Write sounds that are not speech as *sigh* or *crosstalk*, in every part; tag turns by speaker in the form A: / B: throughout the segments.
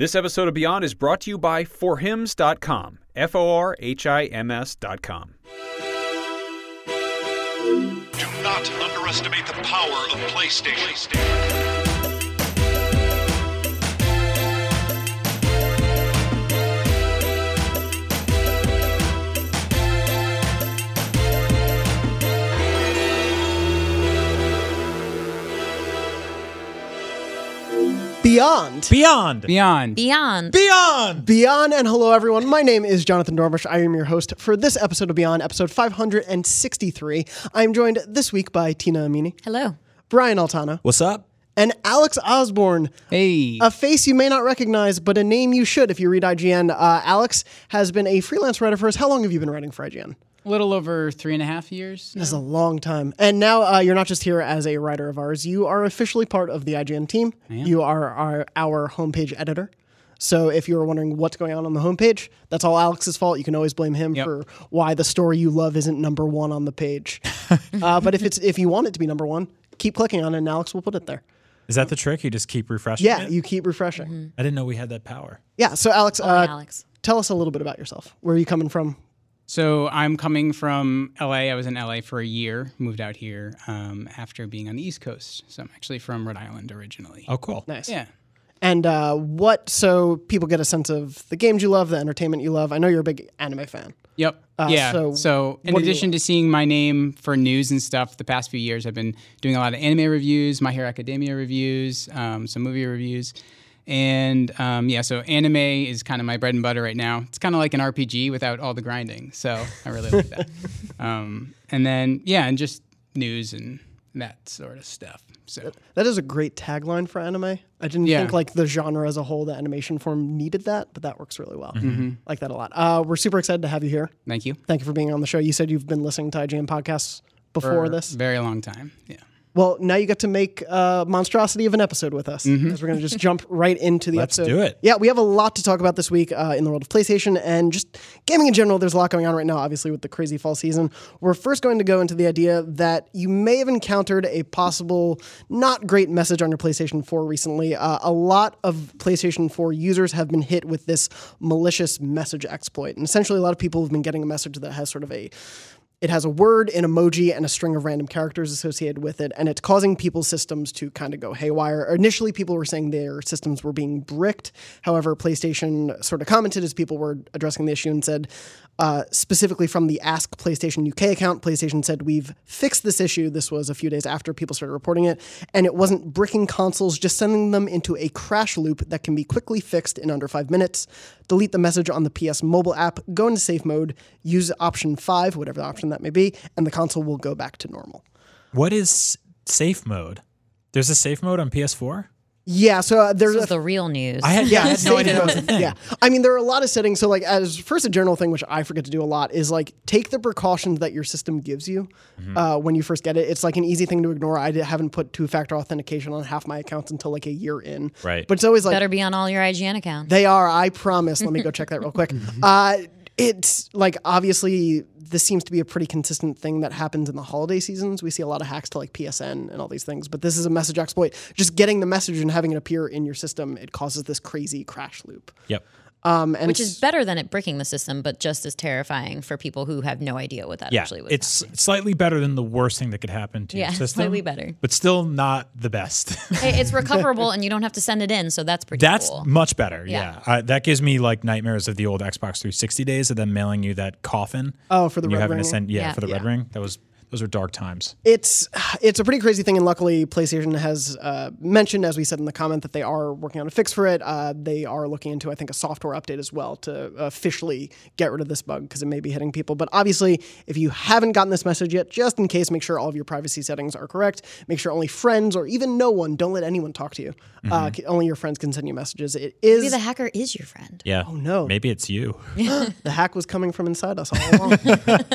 A: This episode of Beyond is brought to you by forhims.com. F O R H I M S.com.
B: Do not underestimate the power of PlayStation.
C: Beyond.
D: Beyond.
E: Beyond.
F: Beyond.
D: Beyond.
C: Beyond and hello everyone. My name is Jonathan Dornbush. I am your host for this episode of Beyond, episode 563. I'm joined this week by Tina Amini,
F: Hello.
C: Brian Altano,
D: What's up?
C: and Alex Osborn.
E: Hey.
C: A face you may not recognize, but a name you should if you read IGN. Uh, Alex has been a freelance writer for us. How long have you been writing for IGN?
E: A little over three and a half years.
C: This is a long time. And now uh, you're not just here as a writer of ours, you are officially part of the IGN team. You are our, our homepage editor. So if you were wondering what's going on on the homepage, that's all Alex's fault. You can always blame him
E: Yep.
C: for why the story you love isn't number one on the page. *laughs* uh, but if it's if you want it to be number one, keep clicking on it, and Alex will put it there.
D: Is that the trick? You just keep refreshing
C: Yeah,
D: it?
C: you keep refreshing.
D: I didn't know we had that power.
C: Yeah. So Alex, uh,
F: Alex.
C: tell us a little bit about yourself. Where are you coming from?
E: So I'm coming from LA. I was in LA for a year, moved out here um, after being on the East Coast. So I'm actually from Rhode Island originally.
D: Oh, cool.
C: Nice.
E: Yeah.
C: And uh, what? So people get a sense of the games you love, the entertainment you love. I know you're a big anime fan.
E: Yep. yeah.
C: so
E: So, in
C: what do you
E: addition to seeing my name for news and stuff, the past few years I've been doing a lot of anime reviews, My Hero Academia reviews, um, some movie reviews, and um, yeah. So anime is kind of my bread and butter right now. It's kind of like an RPG without all the grinding. So I really like that. *laughs* Um, and then yeah, and just news and that sort of stuff. So
C: That is a great tagline for anime. I didn't
E: Yeah.
C: think like the genre as a whole, the animation form needed that, but that works really well.
E: Mm-hmm.
C: Like that a lot. Uh, we're super excited to have you here.
E: thank you.
C: Thank you for being on the show. You said you've been listening to IGN podcasts before
E: For
C: this.
E: very long time. Yeah.
C: Well, now you get to make a monstrosity of an episode with us. As we're going to just jump right into the
D: Let's
C: episode.
D: do it.
C: Yeah, we have a lot to talk about this week uh, in the world of PlayStation and just gaming in general. There's a lot going on right now, obviously, with the crazy fall season. We're first going to go into the idea that you may have encountered a possible not great message on your PlayStation 4 recently. Uh, a lot of PlayStation 4 users have been hit with this malicious message exploit. And essentially, a lot of people have been getting a message that has sort of a it has a word, an emoji, and a string of random characters associated with it, and it's causing people's systems to kind of go haywire. Initially, people were saying their systems were being bricked. However, PlayStation sort of commented as people were addressing the issue and said, uh, specifically from the Ask PlayStation UK account, PlayStation said, We've fixed this issue. This was a few days after people started reporting it, and it wasn't bricking consoles, just sending them into a crash loop that can be quickly fixed in under five minutes. Delete the message on the PS mobile app, go into safe mode, use option five, whatever the option that may be, and the console will go back to normal.
D: What is safe mode? There's a safe mode on PS4?
C: Yeah, so uh, there's
F: This
C: a
F: the real news.
D: I had, yeah, I had *laughs* no idea that was *laughs* a thing.
C: Yeah, I mean there are a lot of settings. So like as first a general thing, which I forget to do a lot, is like take the precautions that your system gives you
D: Mm-hmm.
C: uh, when you first get it. It's like an easy thing to ignore. I haven't put two-factor authentication on half my accounts until like a year in.
D: Right.
C: But it's always like
F: Better be on all your IGN accounts.
C: They are. I promise. Let me go check that real quick. *laughs* Uh, it's like obviously this seems to be a pretty consistent thing that happens in the holiday seasons. We see a lot of hacks to like PSN and all these things, but this is a message exploit. Just getting the message and having it appear in your system, it causes this crazy crash loop.
D: Yep.
C: Um, and
F: which is better than it bricking the system, but just as terrifying for people who have no idea what that
D: Yeah.
F: actually was.
D: It's slightly better than the worst thing that could happen to
F: Yeah,
D: your *laughs* system.
F: slightly better.
D: But still not the best. *laughs*
F: Hey, it's recoverable and you don't have to send it in, so that's pretty
D: That's
F: cool.
D: much better. Yeah.
F: Yeah.
D: Uh, that gives me like nightmares of the old Xbox 360 days of them mailing you that coffin.
C: Oh, for the
D: you
C: red
D: having
C: ring?
D: to send yeah,
F: Yeah.
D: for the red ring. That was those are dark times.
C: it's it's a pretty crazy thing, and luckily PlayStation has uh, mentioned, as we said in the comment, that they are working on a fix for it. Uh, they are looking into, I think, a software update as well to officially get rid of this bug because it may be hitting people. But obviously, if you haven't gotten this message yet, just in case, make sure all of your privacy settings are correct. Make sure only friends or even no one, don't let anyone talk to you. Uh, only your friends can send you messages. It is
F: Maybe the hacker is your friend.
D: Yeah.
C: Oh no.
D: Maybe it's you. *gasps*
C: the hack was coming from inside us all along. *laughs*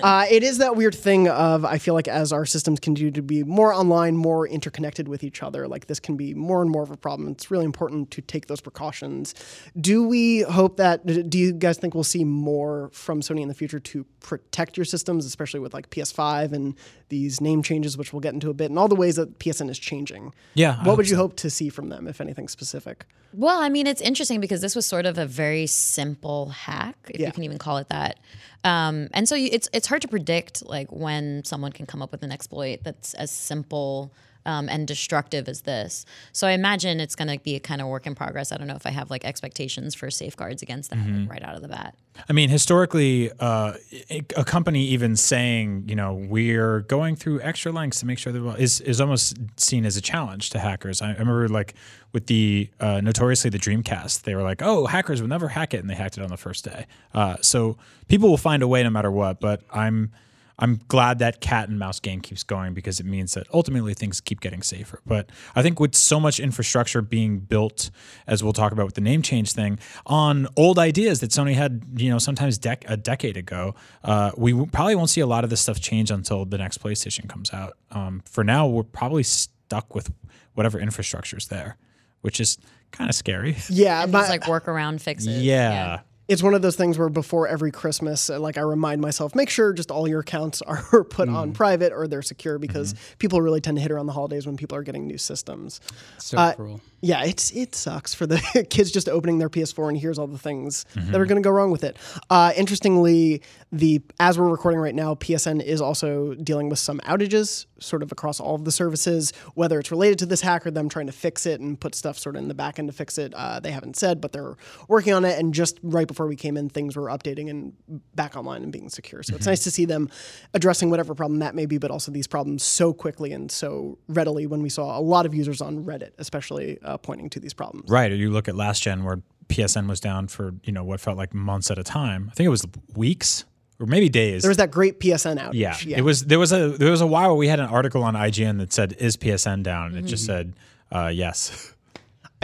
C: uh, it is that weird thing of I feel like as our systems continue to be more online, more interconnected with each other, like this can be more and more of a problem. It's really important to take those precautions. Do we hope that? Do you guys think we'll see more from Sony in the future to protect your systems, especially with like PS5 and these name changes, which we'll get into a bit, and all the ways that PSN is changing?
D: Yeah,
C: What would you
D: so.
C: hope to see from them, if anything specific?
F: Well, I mean, it's interesting because this was sort of a very simple hack, if
C: Yeah.
F: you can even call it that. Um, and so you, it's it's hard to predict like when someone can come up with an exploit that's as simple um, and destructive as this. So I imagine it's going to be a kind of work in progress. I don't know if I have like expectations for safeguards against that like, right out of the bat.
D: I mean, historically, uh, a a company even saying, you know, we're going through extra lengths to make sure that is is almost seen as a challenge to hackers. I, I remember like with the uh, notoriously the Dreamcast, they were like, oh, hackers will never hack it, and they hacked it on the first day. Uh, so people will find a way no matter what. But I'm I'm glad that cat and mouse game keeps going because it means that ultimately things keep getting safer. But I think with so much infrastructure being built, as we'll talk about with the name change thing, on old ideas that Sony had, you know, sometimes dec- a decade ago, uh, we w- probably won't see a lot of this stuff change until the next PlayStation comes out. Um, for now, we're probably stuck with whatever infrastructure is there, which is kind of scary.
C: Yeah,
F: And
C: my-
F: these like workaround fixes.
D: yeah.
C: It's one of those things where before every Christmas, uh, like I remind myself, make sure just all your accounts *laughs* are put on private or they're secure because people really tend to hit around the holidays when people are getting new systems.
E: So
C: Uh,
E: cruel.
C: Yeah, it's it sucks for the *laughs* kids just opening their PS4 and here's all the things that are going to go wrong with it. Uh, interestingly, the as we're recording right now, PSN is also dealing with some outages, sort of across all of the services. Whether it's related to this hack or them trying to fix it and put stuff sort of in the back end to fix it, uh, they haven't said, but they're working on it. And just right before we came in, things were updating and back online and being secure. So it's nice to see them addressing whatever problem that may be, but also these problems so quickly and so readily. When we saw a lot of users on Reddit, especially uh, pointing to these problems.
D: Right. Or you look at last gen where PSN was down for, you know, what felt like months at a time. I think it was weeks or maybe days.
C: There was that great PSN outage.
D: yeah. It was there was a there was a while where we had an article on IGN that said, Is PSN down? And it just said, uh, yes. *laughs*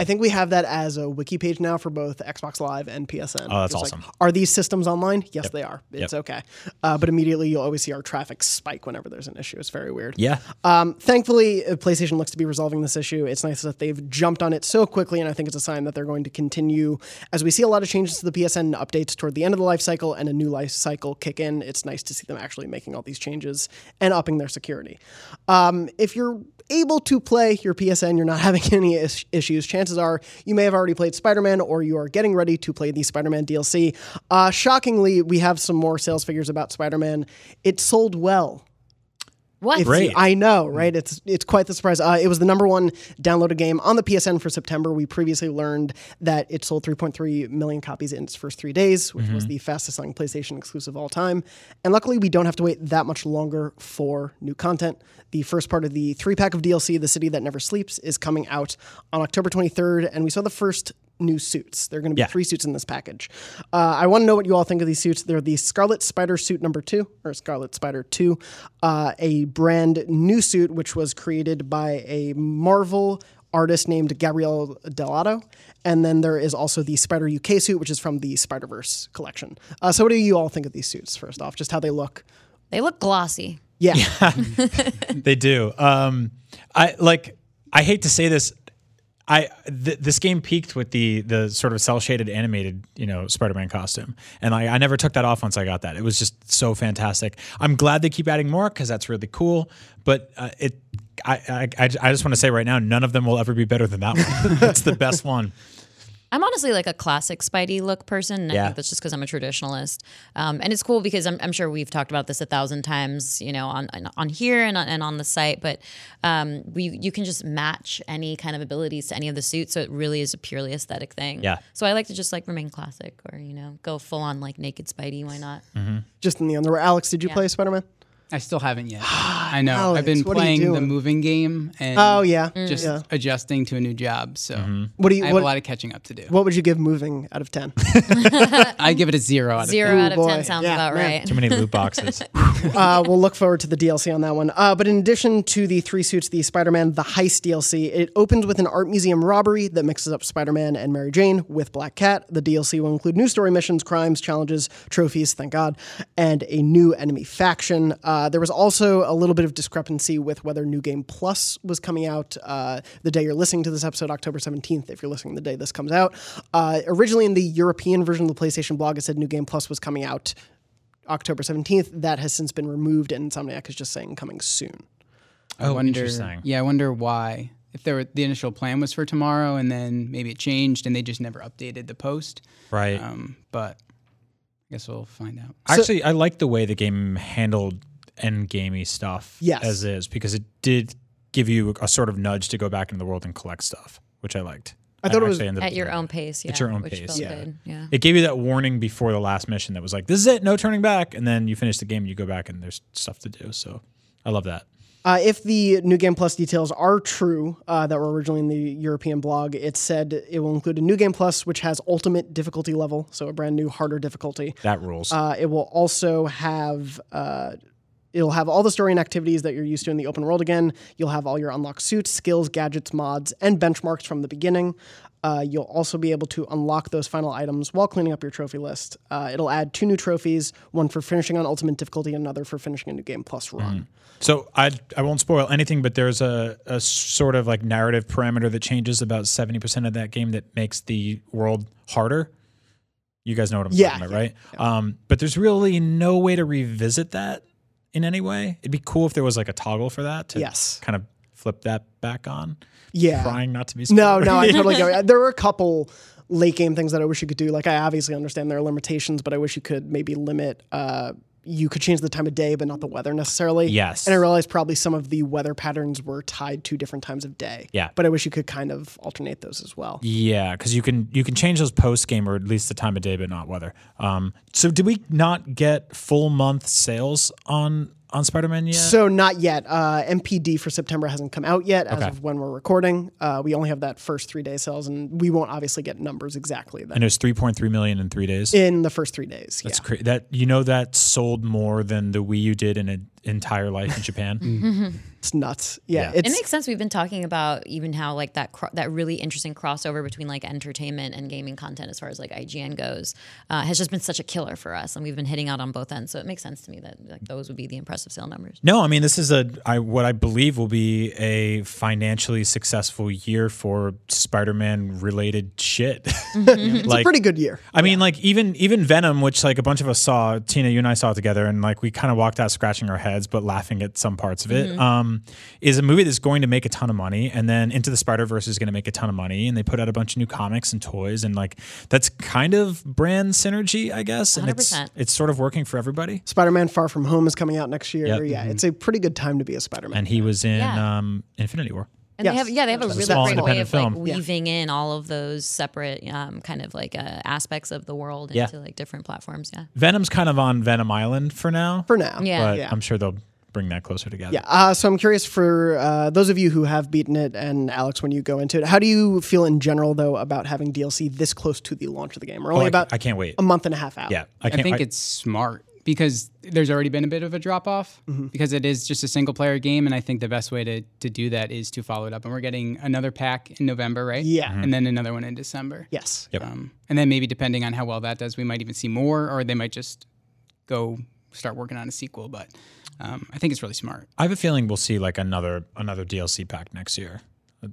C: I think we have that as a wiki page now for both Xbox Live and PSN.
D: Oh, that's
C: Just like,
D: awesome.
C: are these systems online? Yes, they are. It's
D: Yep.
C: okay. Uh, but immediately you'll always see our traffic spike whenever there's an issue. It's very weird.
D: Yeah.
C: Um, thankfully, uh, PlayStation looks to be resolving this issue. It's nice that they've jumped on it so quickly, and I think it's a sign that they're going to continue. As we see a lot of changes to the PSN updates toward the end of the life cycle and a new life cycle kick in, it's nice to see them actually making all these changes and upping their security. Um, if you're able to play your PSN, you're not having *laughs* any is- issues. Chances are you may have already played Spider Man or you are getting ready to play the Spider Man DLC. Uh, shockingly, we have some more sales figures about Spider Man. It sold well.
F: What?
C: If
D: Great.
C: you- I know, right? It's it's quite the surprise. Uh, it was the number one downloaded game on the PSN for September. We previously learned that it sold 3.3 million copies in its first three days, which was the fastest selling PlayStation exclusive of all time. And luckily, we don't have to wait that much longer for new content. The first part of the three pack of DLC, The City That Never Sleeps, is coming out on October 23rd, and we saw the first new suits. There are going to be
D: Yeah.
C: three suits in this package. Uh, I want to know what you all think of these suits. They're the Scarlet Spider suit number two, or Scarlet Spider 2, uh, a brand new suit which was created by a Marvel artist named Gabriele Dell'Otto. And then there is also the Spider UK suit, which is from the Spider Verse collection. Uh, so, what do you all think of these suits, first off? Just how they look?
F: They look glossy.
C: Yeah. *laughs*
D: they do. Um, I like. I hate to say this. I th- this game peaked with the the sort of cell shaded animated you know Spider Man costume, and I, I never took that off once I got that. It was just so fantastic. I'm glad they keep adding more because that's really cool. But uh, it, I, I I I just want to say right now, none of them will ever be better than that one. *laughs* that's the best one.
F: I'm honestly like a classic Spidey look person. And I
D: Yeah.
F: think that's just because I'm a traditionalist. Um, and it's cool because I'm, I'm sure we've talked about this a thousand times, you know, on on, on here and on, and on the site. But um, we you can just match any kind of abilities to any of the suits, so it really is a purely aesthetic thing.
D: Yeah.
F: So I like to just like remain classic, or you know, go full on like naked Spidey. Why not?
C: Just in the underwear. Alex, did you play Spider Man?
E: I still haven't yet. *sighs* I know. I've been
C: what are you
E: playing the
C: doing?
E: moving game and
C: Oh, yeah.
E: just
C: Yeah.
E: adjusting to a new job. So
C: What do you
E: I have
C: what,
E: a lot of catching up to do.
C: what would you give moving out of 10? *laughs*
E: I give it a zero out of
F: Zero
E: ten.
F: out of
C: boy.
F: ten sounds
C: Yeah,
F: about
C: man.
F: right.
D: Too many loot boxes. *laughs*
C: uh, we'll look forward to the DLC on that one. Uh, but in addition to the three suits, the Spider-Man the Heist DLC, it opens with an art museum robbery that mixes up Spider-Man and Mary Jane with Black Cat. The DLC will include new story missions, crimes, challenges, trophies, thank God, and a new enemy faction. Uh, Uh, there was also a little bit of discrepancy with whether New Game Plus was coming out uh, the day you're listening to this episode, October 17th, if you're listening the day this comes out. Uh, originally, in the European version of the PlayStation blog, it said New Game Plus was coming out October 17th. That has since been removed, and Insomniac is just saying coming soon.
D: Oh,
E: wonder,
D: interesting.
E: Yeah, I wonder why. If there were, the initial plan was for tomorrow, and then maybe it changed, and they just never updated the post.
D: Right.
E: Um, but I guess we'll find out.
D: Actually, I like the way the game handled end gamey stuff
C: Yes.
D: as is because it did give you a sort of nudge to go back into the world and collect stuff, which I liked.
C: I thought it was-
D: actually ended up
F: At your own pace, yeah.
D: At your own
F: which
D: pace.
F: felt
C: Yeah.
F: good, Yeah.
D: It gave you that warning before the last mission that was like, "This is it, no turning back," and then you finish the game, and you go back, and there's stuff to do. So, I love that.
C: Uh, if the New Game Plus details are true uh, that were originally in the European blog, it said it will include a New Game Plus, which has ultimate difficulty level, so a brand new, harder difficulty.
D: That rules.
C: Uh, it will also have. It'll have all the story and activities that you're used to in the open world again. You'll have all your unlocked suits, skills, gadgets, mods, and benchmarks from the beginning. Uh, you'll also be able to unlock those final items while cleaning up your trophy list. Uh, it'll add two new trophies one for finishing on Ultimate Difficulty, and another for finishing a New Game Plus run.
D: So I I won't spoil anything, but there's a, a sort of like narrative parameter that changes about seventy percent of that game that makes the world harder. You guys know what I'm
C: Yeah,
D: talking about, right? Um, but there's really no way to revisit that in any way. It'd be cool if there was like a toggle for that to
C: Yes.
D: kind of flip that back on.
C: Yeah.
D: Trying not to be
C: No,
D: spoiled.
C: no, I *laughs* totally get it. There were a couple late game things that I wish you could do. Like I obviously understand there are limitations, but I wish you could maybe limit. Uh, you could change the time of day, but not the weather necessarily.
D: Yes.
C: And I realized probably some of the weather patterns were tied to different times of day.
D: Yeah.
C: But I wish you could kind of alternate those as well.
D: Yeah, because you can you can change those post game or at least the time of day, but not weather. Um, so did we not get full month sales on on Spider Man yet?
C: So not yet. Uh, NPD for September hasn't come out yet as
D: Okay.
C: of when we're recording. Uh, we only have that first three day sales, and we won't obviously get numbers exactly then
D: and it was three point three million in three days.
C: in the first three days.
D: That's
C: yeah.
D: crazy. That you know that sold more than the Wii U did in an entire life in Japan. *laughs* Mm-hmm. Mm-hmm.
C: It's nuts. Yeah.
D: Yeah.
C: It's,
F: It makes sense. We've been talking about even how like that cro- that really interesting crossover between like entertainment and gaming content, as far as like IGN goes, uh, has just been such a killer for us, and we've been hitting out on both ends. So it makes sense to me that like those would be the impressive sale numbers.
D: no, I mean this is a I what I believe will be a financially successful year for Spider Man related shit. Mm-hmm. *laughs*
C: it's
D: like
C: a pretty good year.
D: I mean, like even even Venom, which like a bunch of us saw, Tina, you and I saw it together, and like we kind of walked out scratching our heads, but laughing at some parts of it. Um, is a movie that's going to make a ton of money, and then Into the Spider Verse is going to make a ton of money, and they put out a bunch of new comics and toys, and like that's kind of brand synergy, I guess, and it's
F: 100%.
D: it's sort of working for everybody.
C: Spider-Man: Far From Home is coming out next year.
D: Yep. Mm-hmm.
C: Yeah, it's a pretty good time to be a Spider-Man.
D: And he was in
F: Yeah.
D: um, Infinity War.
F: And they have yeah, they have a really great way
D: independent
F: of like
D: film.
C: Yeah.
F: weaving in all of those separate um, kind of like uh, aspects of the world
D: Yeah.
F: into like different platforms. Yeah.
D: Venom's kind of on Venom Island for now,
C: for now.
F: Yeah.
D: but
C: Yeah.
D: I'm sure they'll bring that closer together.
C: Yeah. Uh, so I'm curious for uh, those of you who have beaten it, and Alex, when you go into it, how do you feel in general though about having DLC this close to the launch of the game? We're
D: Oh,
C: only
D: I,
C: about
D: I can't wait.
C: a month and a half out.
D: Yeah, I
E: I,
D: can't.
E: think
D: I-
E: it's smart because there's already been a bit of a drop off
C: Mm-hmm.
E: because it is just a single player game, and I think the best way to, to do that is to follow it up. And we're getting another pack in November, right?
C: Yeah.
D: Mm-hmm.
E: and then another one in December.
C: Yes.
D: Yep.
E: Um, and then maybe depending on how well that does, we might even see more, or they might just go start working on a sequel. But um, I think it's really smart.
D: I have a feeling we'll see like another another DLC pack next year,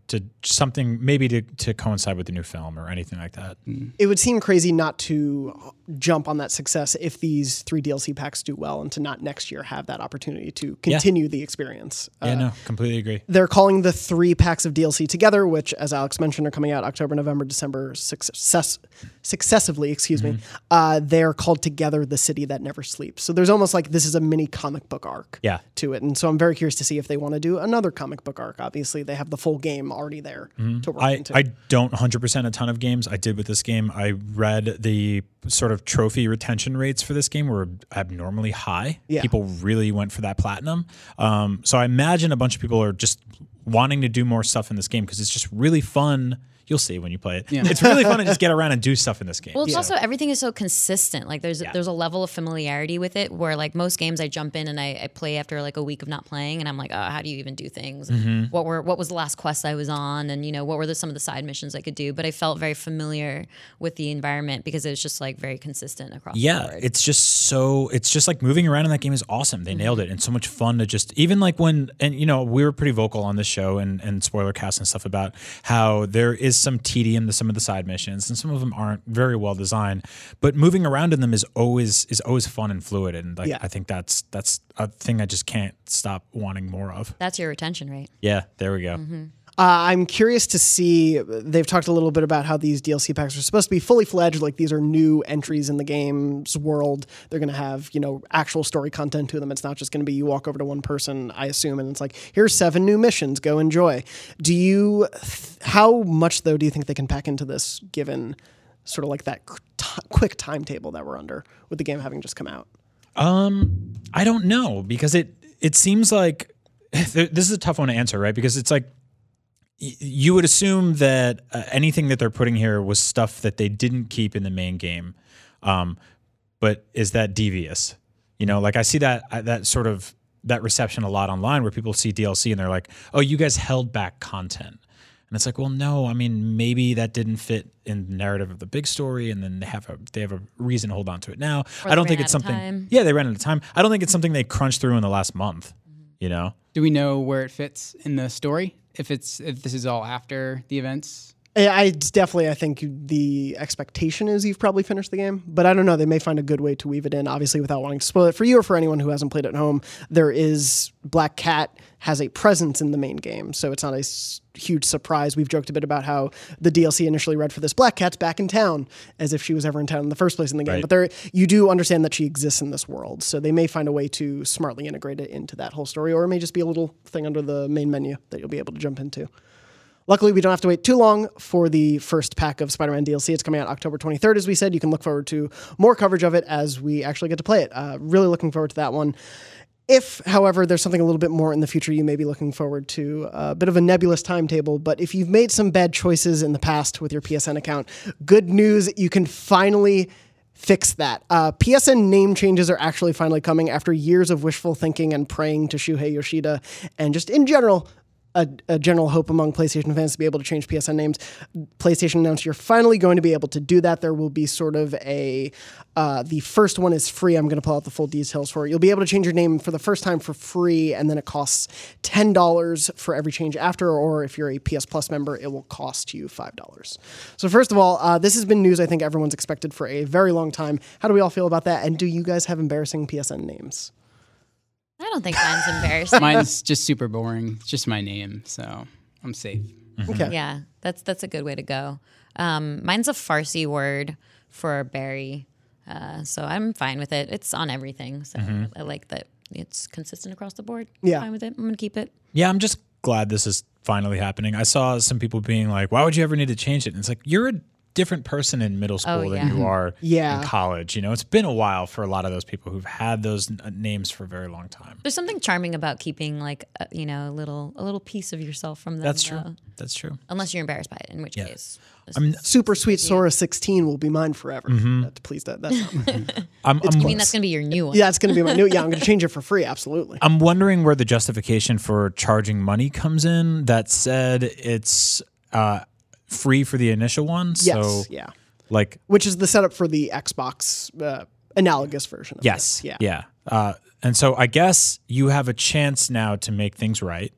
D: to something maybe to, to coincide with the new film or anything like that.
C: It would seem crazy not to jump on that success if these three DLC packs do well, and to not next year have that opportunity to continue the experience.
D: Yeah,
C: Uh,
D: no, completely agree.
C: They're calling the three packs of DLC together, which, as Alex mentioned, are coming out October, November, December success, successively. Excuse me.
D: Mm-hmm.
C: Uh, they're called together the city that never sleeps. So there's almost like this is a mini comic book arc.
D: Yeah.
C: To it, and so I'm very curious to see if they want to do another comic book arc. Obviously, they have the full game already there to work
D: Mm-hmm. I,
C: into.
D: I don't 100% a ton of games. I did with this game. I read the sort of trophy retention rates for this game were abnormally high.
C: Yeah.
D: People really went for that platinum. Um, so I imagine a bunch of people are just wanting to do more stuff in this game because it's just really fun. You'll see when you play it.
E: Yeah.
D: It's really fun to just *laughs* get around and do stuff in this game.
F: Well, it's also everything is so consistent. Like there's
D: Yeah.
F: there's a level of familiarity with it where like most games I jump in and I, I play after like a week of not playing and I'm like, oh, how do you even do things?
D: Mm-hmm.
F: What were what was the last quest I was on? And you know what were the, some of the side missions I could do? But I felt very familiar with the environment because it was just like very consistent across. the
D: Yeah,
F: board.
D: it's just so it's just like moving around in that game is awesome. They nailed it and so much fun to just even like when and you know we were pretty vocal on this show and and spoiler cast and stuff about how there is some tedium to some of the side missions and some of them aren't very well designed, but moving around in them is always is always fun and fluid and like
C: Yeah.
D: I think that's that's a thing I just can't stop wanting more of.
F: that's your retention rate.
D: Yeah, there we go. Mm-hmm.
C: Uh, I'm curious to see. They've talked a little bit about how these DLC packs are supposed to be fully fledged. Like these are new entries in the game's world. They're going to have you know actual story content to them. It's not just going to be you walk over to one person, I assume, and it's like here's seven new missions. Go enjoy. Do you? th- How much though do you think they can pack into this, given sort of like that t- quick timetable that we're under with the game having just come out?
D: Um, I don't know because it it seems like *laughs* this is a tough one to answer, right? Because it's like you would assume that uh, anything that they're putting here was stuff that they didn't keep in the main game. Um, but is that devious? You know, like I see that that sort of that reception a lot online where people see DLC and they're like, "Oh, you guys held back content." And it's like, well, no. I mean, maybe that didn't fit in the narrative of the big story, and then they have a they have a reason to hold on to it now. I don't think it's something. Yeah, they ran out of time. I don't think it's something they crunched through in the last month. You know,
E: Do we know where it fits in the story? If it's if this is all after the events?
C: I definitely, I think the expectation is you've probably finished the game, but I don't know. They may find a good way to weave it in, obviously, without wanting to spoil it for you or for anyone who hasn't played at home. There is Black Cat has a presence in the main game, so it's not a huge surprise. We've joked a bit about how the DLC initially read for this Black Cat's back in town, as if she was ever in town in the first place in the game.
D: Right.
C: But there, you do understand that she exists in this world, so they may find a way to smartly integrate it into that whole story, or it may just be a little thing under the main menu that you'll be able to jump into. Luckily, we don't have to wait too long for the first pack of Spider Man DLC. It's coming out October 23rd, as we said. You can look forward to more coverage of it as we actually get to play it. Uh, really looking forward to that one. If, however, there's something a little bit more in the future you may be looking forward to, a bit of a nebulous timetable, but if you've made some bad choices in the past with your PSN account, good news, you can finally fix that. Uh, PSN name changes are actually finally coming after years of wishful thinking and praying to Shuhei Yoshida, and just in general, a, a general hope among PlayStation fans to be able to change PSN names. PlayStation announced you're finally going to be able to do that. There will be sort of a uh, the first one is free. I'm going to pull out the full details for it. You'll be able to change your name for the first time for free, and then it costs ten dollars for every change after. Or if you're a PS Plus member, it will cost you five dollars. So first of all, uh, this has been news I think everyone's expected for a very long time. How do we all feel about that? And do you guys have embarrassing PSN names?
F: I don't think mine's embarrassing.
E: Mine's just super boring. It's just my name, so I'm safe.
C: Okay.
F: Yeah, that's that's a good way to go. Um, mine's a Farsi word for berry, uh, so I'm fine with it. It's on everything, so I like that it's consistent across the board. I'm
C: Yeah.
F: fine with it. I'm gonna keep it.
D: Yeah, I'm just glad this is finally happening. I saw some people being like, "Why would you ever need to change it?" And it's like you're a different person in middle school
F: Oh,
D: than you are
C: Yeah.
D: in college. You know, it's been a while for a lot of those people who've had those n- names for a very long time.
F: There's something charming about keeping like a, you know a little a little piece of yourself from them.
D: That's true.
F: though.
D: That's true.
F: Unless you're embarrassed by it, in which
D: Yeah.
F: case.
C: Super Sweet Sora 16 will be mine forever. Uh, please, that, that's not *laughs*
D: I'm, I'm,
F: I mean, that's gonna be your new one.
C: Yeah, it's going to be my new. Yeah, I'm going to change it for free. Absolutely.
D: I'm wondering where the justification for charging money comes in. That said, it's uh, free for the initial one.
C: Yes.
D: So,
C: yeah.
D: like,
C: Which is the setup for the Xbox uh, analogous version. Of
D: yes,
C: this. Yeah.
D: yeah. Uh, and so I guess you have a chance now to make things right.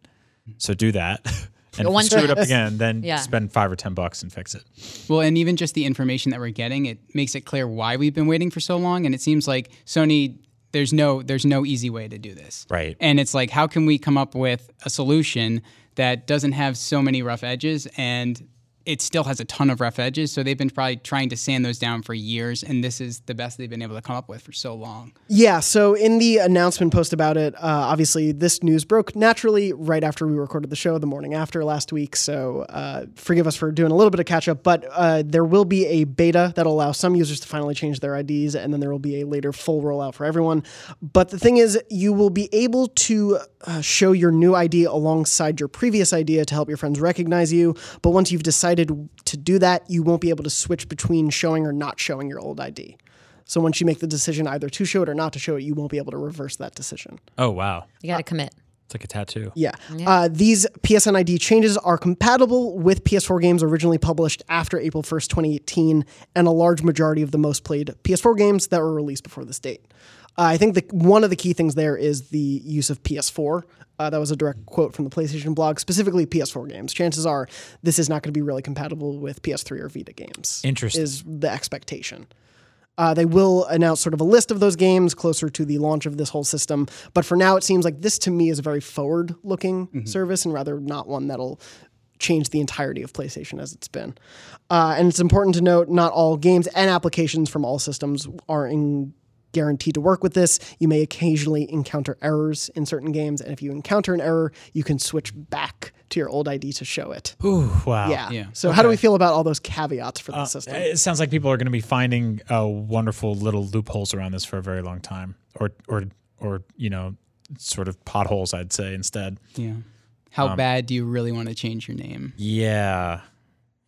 D: So do that. *laughs* And if you screw it up again, then
F: Yeah.
D: spend five or ten bucks and fix it.
E: Well, and even just the information that we're getting, it makes it clear why we've been waiting for so long. And it seems like Sony, there's no there's no easy way to do this.
D: Right.
E: And it's like, how can we come up with a solution that doesn't have so many rough edges and it still has a ton of rough edges. So they've been probably trying to sand those down for years, and this is the best they've been able to come up with for so long.
C: Yeah, so in the announcement post about it, uh, obviously this news broke naturally right after we recorded the show, the morning after last week. So uh, forgive us for doing a little bit of catch up, but uh, there will be a beta that'll allow some users to finally change their IDs, and then there will be a later full rollout for everyone. But the thing is, you will be able to uh, show your new idea alongside your previous idea to help your friends recognize you. But once you've decided to do that, you won't be able to switch between showing or not showing your old ID. So once you make the decision either to show it or not to show it, you won't be able to reverse that decision.
D: Oh wow,
F: You got to commit.
D: it's like a tattoo.
C: Yeah. Uh, these PSN ID changes are compatible with PS4 games originally published after April 1st, 2018, and a large majority of the most played PS4 games that were released before this date. Uh, I think the, one of the key things there is the use of PS4. Uh, that was a direct quote from the PlayStation blog, specifically PS4 games. Chances are this is not going to be really compatible with PS3 or Vita games.
D: Interesting.
C: Is the expectation. Uh, they will announce sort of a list of those games closer to the launch of this whole system. But for now, it seems like this to me is a very forward looking service and rather not one that'll change the entirety of PlayStation as it's been. Uh, and it's important to note not all games and applications from all systems are in guaranteed to work with this. You may occasionally encounter errors in certain games. And if you encounter an error, you can switch back to your old ID to show it.
D: Ooh, wow.
C: Yeah.
E: Yeah.
C: So, how do we feel about all those caveats for the system?
D: It sounds like people are going to be finding uh, wonderful little loopholes around this for a very long time, or or or you know, sort of potholes. I'd say instead.
E: Yeah. How
C: Um,
E: bad do you really want to change your name?
D: Yeah,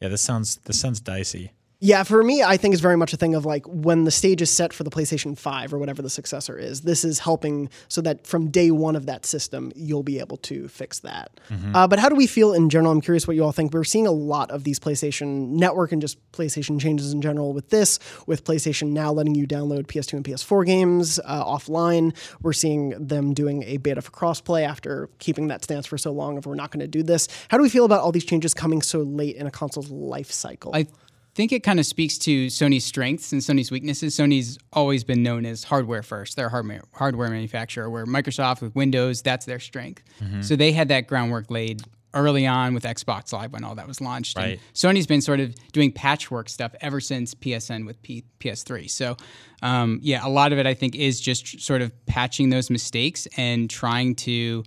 D: yeah. This sounds this sounds dicey.
C: Yeah, for me, I think it's very much a thing of like when the stage is set for the PlayStation 5 or whatever the successor is, this is helping so that from day one of that system, you'll be able to fix that. Uh, but how do we feel in general? I'm curious what you all think. We're seeing a lot of these PlayStation Network and just PlayStation changes in general with this, with PlayStation now letting you download PS2 and PS4 games uh, offline. We're seeing them doing a beta for crossplay after keeping that stance for so long of we're not going to do this. How do we feel about all these changes coming so late in a console's life cycle?
E: I think it kind of speaks to Sony's strengths and Sony's weaknesses. Sony's always been known as hardware first. They're a hardware hardware manufacturer, where Microsoft with Windows, that's their strength. So they had that groundwork laid early on with Xbox Live when all that was launched. And Sony's been sort of doing patchwork stuff ever since PSN with P- PS3. So, um, yeah, a lot of it I think is just sort of patching those mistakes and trying to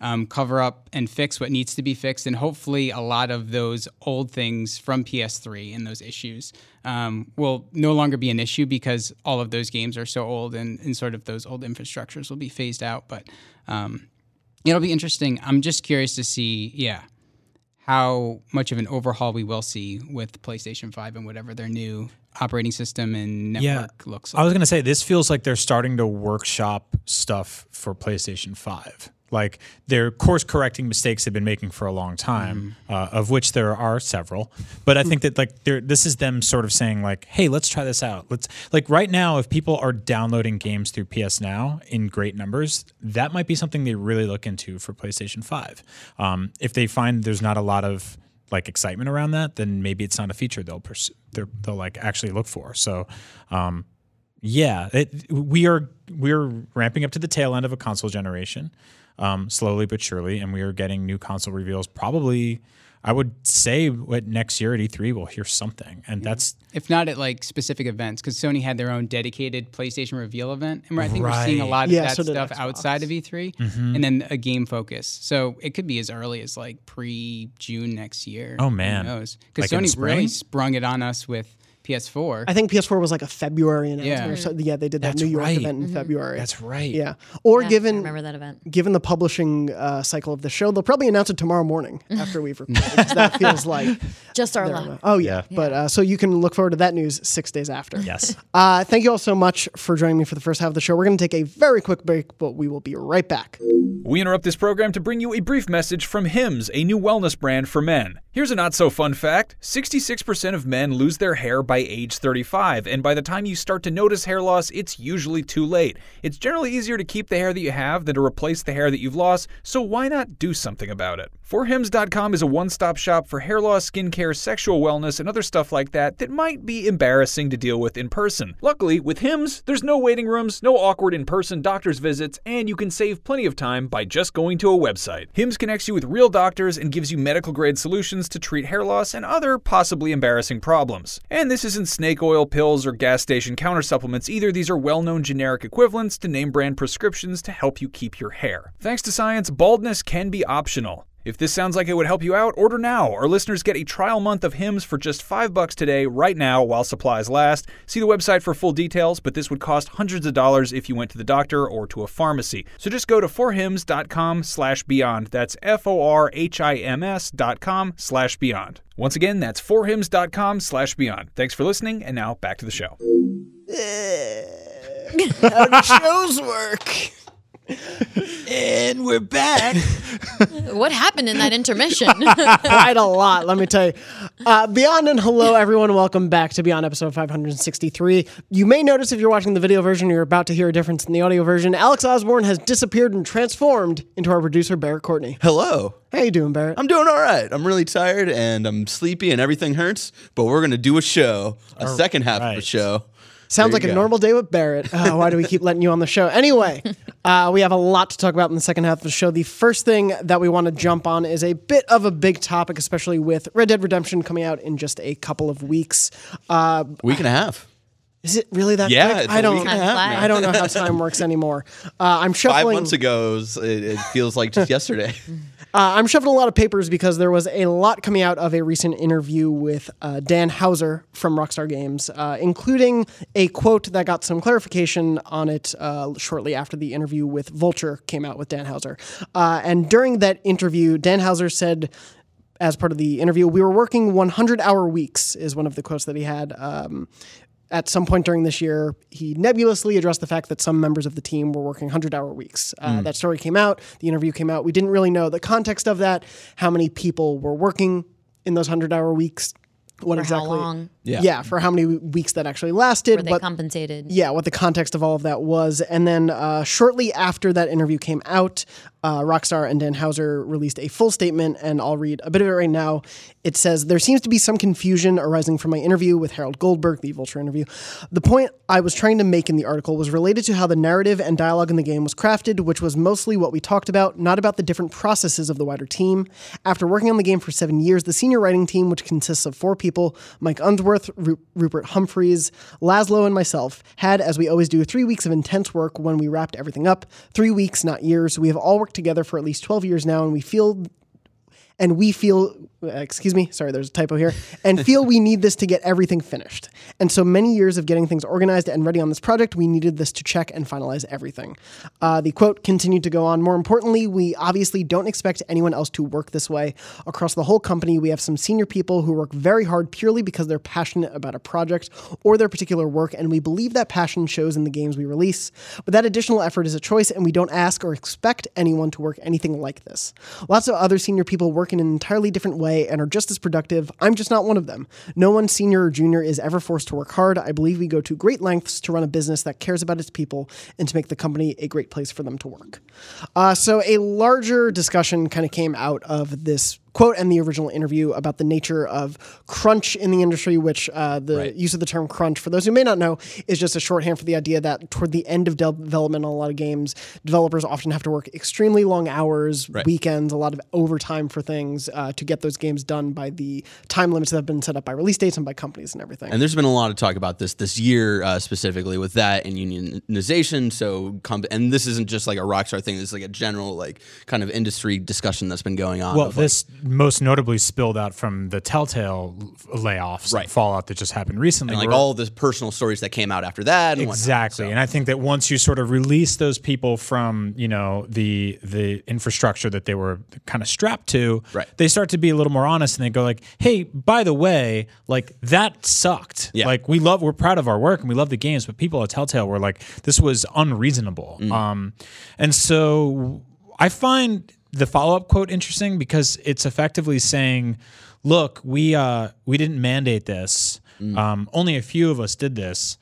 E: um, cover up and fix what needs to be fixed. And hopefully, a lot of those old things from PS3 and those issues um, will no longer be an issue because all of those games are so old and, and sort of those old infrastructures will be phased out. But um, it'll be interesting. I'm just curious to see, yeah, how much of an overhaul we will see with PlayStation 5 and whatever their new operating system and network looks like.
D: I was gonna say this feels like they're starting to workshop stuff for PlayStation Five. Like they're course correcting mistakes they've been making for a long time, uh, of which there are several. But I think that like this is them sort of saying like, hey, let's try this out. Let's like right now, if people are downloading games through PS Now in great numbers, that might be something they really look into for PlayStation Five. Um, if they find there's not a lot of like excitement around that, then maybe it's not a feature they'll. They're, they'll like actually look for. So, um, yeah, it, we are we are ramping up to the tail end of a console generation, um, slowly but surely, and we are getting new console reveals. Probably, I would say, what next year at E3 we'll hear something, and that's
E: if not at like specific events, because Sony had their own dedicated PlayStation reveal event, and I think we're seeing a lot of
C: Yeah,
E: that
C: so
E: stuff outside of E3, and then a game focus. So it could be as early as like pre June next year.
D: Oh, man.
E: who knows? Because
D: Like
E: Sony really sprung it on us with PS4.
C: I think PS4 was like a February announcement.
E: Yeah.
C: Or so, yeah, they did that
D: That's
C: New York
D: right.
C: event in February.
D: that's right.
C: yeah. Or
F: Yeah, I
C: given
F: remember that event.
C: given the publishing uh, cycle of the show, they'll probably announce it tomorrow morning *laughs* after we've recorded. 'cause that feels *laughs* like
F: Just our
C: they're-
F: luck.
C: oh yeah. But uh, so you can look forward to that news six days after.
D: Yes. *laughs*
C: Uh, thank you all so much for joining me for the first half of the show. We're going to take a very quick break, but we will be right back.
A: We interrupt this program to bring you a brief message from Hims, a new wellness brand for men. Here's a not so fun fact 66% of men lose their hair by age 35, and by the time you start to notice hair loss, it's usually too late. It's generally easier to keep the hair that you have than to replace the hair that you've lost, so why not do something about it? ForHims.com is a one stop shop for hair loss, skincare, sexual wellness, and other stuff like that that might be embarrassing to deal with in person. Luckily, with Hims, there's no waiting rooms, no awkward in person doctor's visits, and you can save plenty of time by just going to a website. Hims connects you with real doctors and gives you medical grade solutions to treat hair loss and other possibly embarrassing problems. And this isn't snake oil pills or gas station counter supplements either, these are well known generic equivalents to name brand prescriptions to help you keep your hair. Thanks to science, baldness can be optional. If this sounds like it would help you out, order now. Our listeners get a trial month of Hims for just 5 bucks today right now while supplies last. See the website for full details, but this would cost hundreds of dollars if you went to the doctor or to a pharmacy. So just go to forhims.com slash beyond. That's F-O-R-H-I-M-S dot com slash beyond. Once again, that's forhims.com slash beyond. Thanks for listening, and now back to the show.
C: How Shows work. *laughs*
G: And we're back.
F: What happened in that intermission? *laughs*
C: Quite a lot, let me tell you. Uh, Beyond and hello, everyone. Welcome back to Beyond episode 563. You may notice if you're watching the video version, you're about to hear a difference in the audio version. Alex Osborn has disappeared and transformed into our producer, Barrett Courtney.
G: Hello.
C: How you doing, Barrett?
G: I'm doing all right. I'm really tired and I'm sleepy and everything hurts, but we're going to do a show, a second half of
D: right.
G: a show.
C: Sounds like
G: you
C: a normal day with Barrett. Uh, *laughs* why do we keep letting you on the show? Anyway, uh, we have a lot to talk about in the second half of the show. The first thing that we want to jump on is a bit of a big topic, especially with Red Dead Redemption coming out in just a couple of weeks. Uh,
G: Week and a half.
C: is it really that
G: Yeah,
C: quick?
G: it's
C: I
G: a
C: don't.
G: week and
F: a half now.
C: I don't know how *laughs* time works anymore. Uh, I'm shuffling.
G: Five
C: shuffling.
G: months ago, it, it feels like just yesterday. *laughs*
C: Uh, I'm shuffling a lot of papers because there was a lot coming out of a recent interview with uh, Dan Houser from Rockstar Games, uh, including a quote that got some clarification on it uh, shortly after the interview with Vulture came out with Dan Houser. Uh, and during that interview, Dan Houser said, as part of the interview, we were working 100 hour weeks, is one of the quotes that he had. Um, at some point during this year, he nebulously addressed the fact that some members of the team were working 100 hour weeks. Uh, That story came out, the interview came out. We didn't really know the context of that, how many people were working in those 100 hour weeks, what
F: For how
C: exactly.
F: Long?
C: Yeah. for how many weeks that actually lasted.
F: Were they
C: what,
F: compensated?
C: yeah, what the context of all of that was. And then uh, shortly after that interview came out, uh, Rockstar and Dan Houser released a full statement, and I'll read a bit of it right now. It says, There seems to be some confusion arising from my interview with Harold Goldberg, the Vulture interview. The point I was trying to make in the article was related to how the narrative and dialogue in the game was crafted, which was mostly what we talked about, not about the different processes of the wider team. After working on the game for seven years, the senior writing team, which consists of four people Mike Unsworth, Ru- Rupert Humphries, Lazlow, and myself, had, as we always do, three weeks of intense work when we wrapped everything up. Three weeks, not years. We have all worked together for at least 12 years now, and we feel and we feel excuse me sorry there's a typo here and feel we need this to get everything finished. And so many years of getting things organized and ready on this project we needed this to check and finalize everything. Uh, the quote continued to go on. More importantly we obviously don't expect anyone else to work this way. Across the whole company we have some senior people who work very hard purely because they're passionate about a project or their particular work and we believe that passion shows in the games we release. But that additional effort is a choice and we don't ask or expect anyone to work anything like this. Lots of other senior people work in an entirely different way and are just as productive. I'm just not one of them. No one senior or junior is ever forced to work hard. I believe we go to great lengths to run a business that cares about its people and to make the company a great place for them to work. Uh, so, a larger discussion kind of came out of this quote and the original interview about the nature of crunch in the industry, which uh, the use of the term crunch, for those who may not know, is just a shorthand for the idea that toward the end of de- development on a lot of games, developers often have to work extremely long hours, weekends, a lot of overtime for things uh, to get those games done by the time limits that have been set up by release dates and by companies and everything.
G: And there's been a lot of talk about this this year uh, specifically with that and unionization. So, com- and this isn't just like a Rockstar thing. This is like a general like kind of industry discussion that's been going on.
D: Well,
G: of, like,
D: this most notably spilled out from the Telltale layoffs,
G: Right.
D: fallout that just happened recently.
G: and like all the personal stories that came out after that. And whatnot.
D: exactly, and I think that once you sort of release those people from you know the the infrastructure that they were kind of strapped to,
G: Right.
D: they start to be a little more honest, and they go like, "Hey, by the way, like that sucked.
G: Yeah.
D: Like we love, we're proud of our work, and we love the games, but people at Telltale were like, this was unreasonable."
G: Mm.
D: Um, and so I find the follow up quote interesting because it's effectively saying, "Look, we uh, we didn't mandate this. Um, only a few of us did this,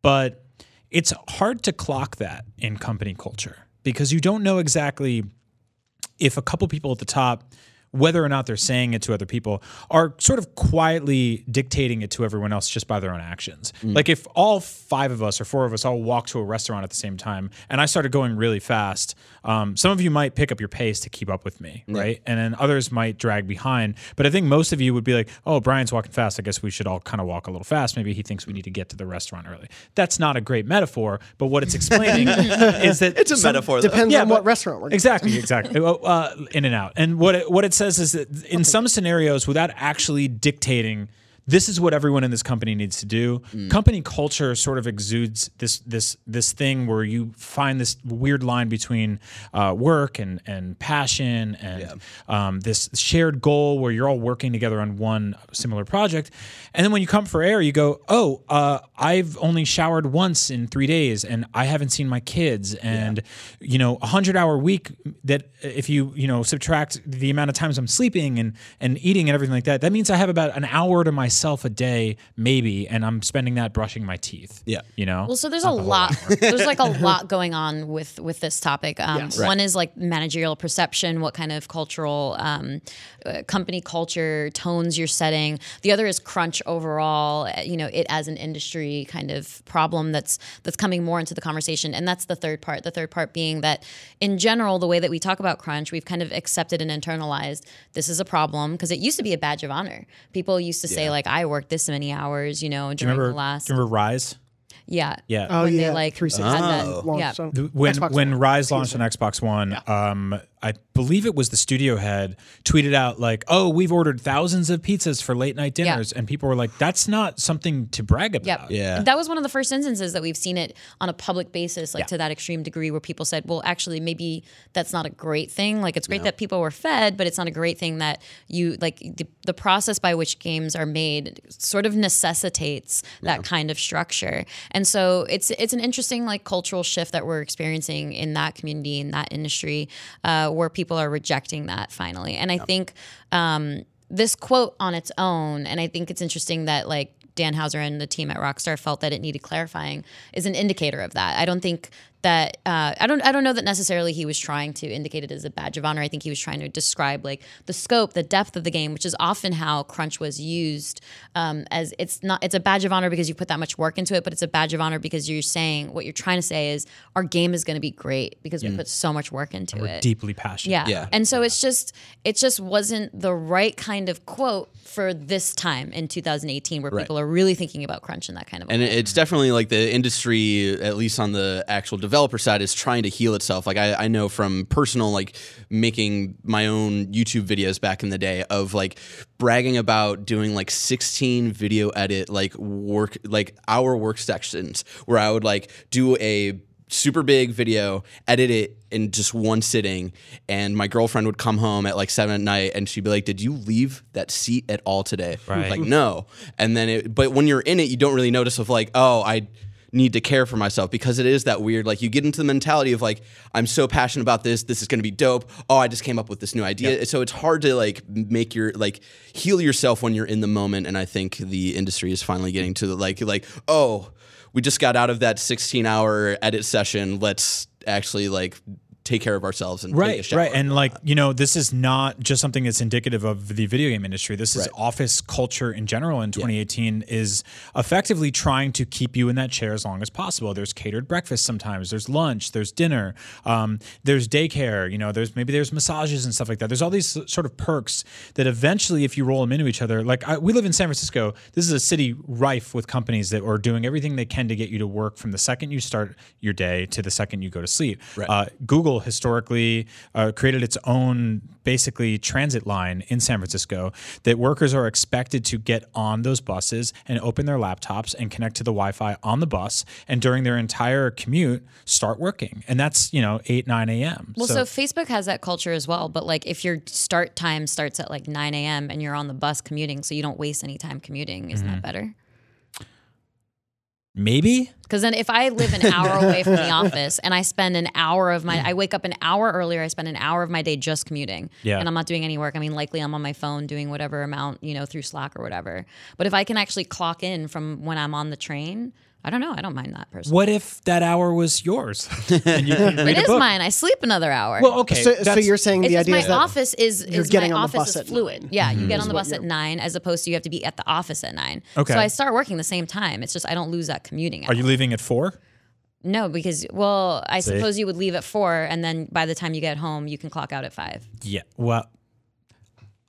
D: but it's hard to clock that in company culture because you don't know exactly if a couple people at the top whether or not they're saying it to other people, are sort of quietly dictating it to everyone else just by their own actions. Like if all five of us or four of us all walk to a restaurant at the same time, and I started going really fast, um, some of you might pick up your pace to keep up with me, right? And then others might drag behind. But I think most of you would be like, "Oh, Brian's walking fast. I guess we should all kind of walk a little fast. Maybe he thinks we need to get to the restaurant early." That's not a great metaphor, but what it's explaining *laughs* is that
G: It's a
D: some-
G: metaphor. Though.
C: Depends
D: Yeah,
C: on what restaurant we're
D: Exactly, exactly. Well, uh, in and out. And what it, what it says is that in some scenarios, without actually dictating, this is what everyone in this company needs to do. Company culture sort of exudes this this this thing where you find this weird line between uh, work and and passion and um, this shared goal where you're all working together on one similar project. And then when you come for air, you go, "Oh, uh, I've only showered once in three days, and I haven't seen my kids." And you know, a hundred hour week that if you you know subtract the amount of times I'm sleeping and and eating and everything like that, that means I have about an hour to myself a day, maybe, and I'm spending that brushing my teeth.
G: Yeah.
D: you know.
F: Well, so there's a lot. there's like a *laughs* lot going on with with this topic. Um,
C: Yes.
F: One is like managerial perception, what kind of cultural um, uh, company culture tones you're setting. The other is crunch overall. uh, You know, it as an industry kind of problem that's that's coming more into the conversation, and that's the third part. The third part being that in general, the way that we talk about crunch, we've kind of accepted and internalized this is a problem because it used to be a badge of honor. People used to say like, "I worked this many hours," you know,
D: do you
F: during
D: remember?
F: the last
D: do you remember Ryse?
F: yeah.
D: Yeah.
C: Oh
F: when
C: yeah,
F: they like
C: 360
F: had that-
G: Oh.
F: yeah.
C: launched
D: when
C: Xbox
D: when Ryse launched on Xbox One, um, I believe it was the studio head tweeted out like, "Oh, we've ordered thousands of pizzas for late night
F: Yeah.
D: dinners," and people were like, "That's not something to brag
F: Yep.
D: about."
G: Yeah.
F: That was one of the first instances that we've seen it on a public basis, like
D: Yeah.
F: to that extreme degree where people said, well, actually, maybe that's not a great thing. Like, it's great that people were fed, but it's not a great thing that you, like, the, the process by which games are made sort of necessitates that kind of structure. And so it's, it's an interesting, like, cultural shift that we're experiencing in that community, in that industry, uh, where people are rejecting that finally. And I think, um, this quote on its own, and I think it's interesting that like Dan Houser and the team at Rockstar felt that it needed clarifying, is an indicator of that. I don't think that uh, I don't I don't know that necessarily he was trying to indicate it as a badge of honor. I think he was trying to describe like the scope, the depth of the game, which is often how crunch was used. Um, as it's not it's a badge of honor because you put that much work into it, but it's a badge of honor because you're saying what you're trying to say is our game is going to be great because we put so much work into
D: We're
F: it.
D: deeply passionate.
F: Yeah.
G: Yeah.
F: And so it's just it just wasn't the right kind of quote for this time in 2018 where people are really thinking about crunch in that kind of
G: And
F: way.
G: it's definitely like the industry, at least on the actual developer side, is trying to heal itself. Like I, I know from personal, like making my own YouTube videos back in the day of like bragging about doing like 16 video edit, like work, like hour work sections where I would like do a super big video, edit it in just one sitting, and my girlfriend would come home at like seven at night, and she'd be like, "Did you leave that seat at all today?"
D: Right.
G: Like, no. And then, it, but when you're in it, you don't really notice of like, oh, I need to care for myself because it is that weird. Like, you get into the mentality of like, I'm so passionate about this. This is going to be dope. Oh, I just came up with this new idea. So it's hard to like make your like heal yourself when you're in the moment. And I think the industry is finally getting to the like, like, oh we just got out of that 16 hour edit session. Let's actually like take care of ourselves and take a
D: Right,
G: shower.
D: right, and like you know, this is not just something that's indicative of the video game industry. This is office culture in general. In 2018, is effectively trying to keep you in that chair as long as possible. There's catered breakfast sometimes. There's lunch. There's dinner. Um, there's daycare. You know, there's maybe there's massages and stuff like that. There's all these sort of perks that eventually, if you roll them into each other, like I, we live in San Francisco. This is a city rife with companies that are doing everything they can to get you to work from the second you start your day to the second you go to sleep. Uh, Google historically uh, created its own basically transit line in San Francisco that workers are expected to get on those buses and open their laptops and connect to the Wi-Fi on the bus and during their entire commute start working. And that's you know eight nine a.m.
F: well, so, Facebook has that culture as well, but like if your start time starts at like 9 a.m. and you're on the bus commuting, so you don't waste any time commuting, isn't
D: Mm-hmm.
F: that better?
D: Maybe
F: Because then if I live an hour away from the office and I spend an hour of my, I wake up an hour earlier, I spend an hour of my day just commuting.
D: Yeah.
F: And I'm not doing any work. I mean, likely I'm on my phone doing whatever amount, you know, through Slack or whatever. But if I can actually clock in from when I'm on the train, I don't know. I don't mind that person.
D: What if that hour was yours? *laughs* and you can read
F: It
D: a
F: is mine. I sleep another hour.
D: Well, okay.
C: So, so you're saying
F: It's
C: the
F: just
C: idea
F: my
C: is that
F: office is,
C: you're
F: is
C: getting
F: my
C: on the
F: office
C: bus
F: is
C: at
F: fluid.
C: nine.
F: Yeah, you mm-hmm.
C: get
F: on the bus at nine as opposed to you have to be at the office at nine.
D: Okay.
F: So I start working the same time. It's just I don't lose that commuting.
D: Are you leaving at four?
F: No, because well, I
D: See?
F: suppose you would leave at four, and then by the time you get home, you can clock out at five.
D: Yeah. Well,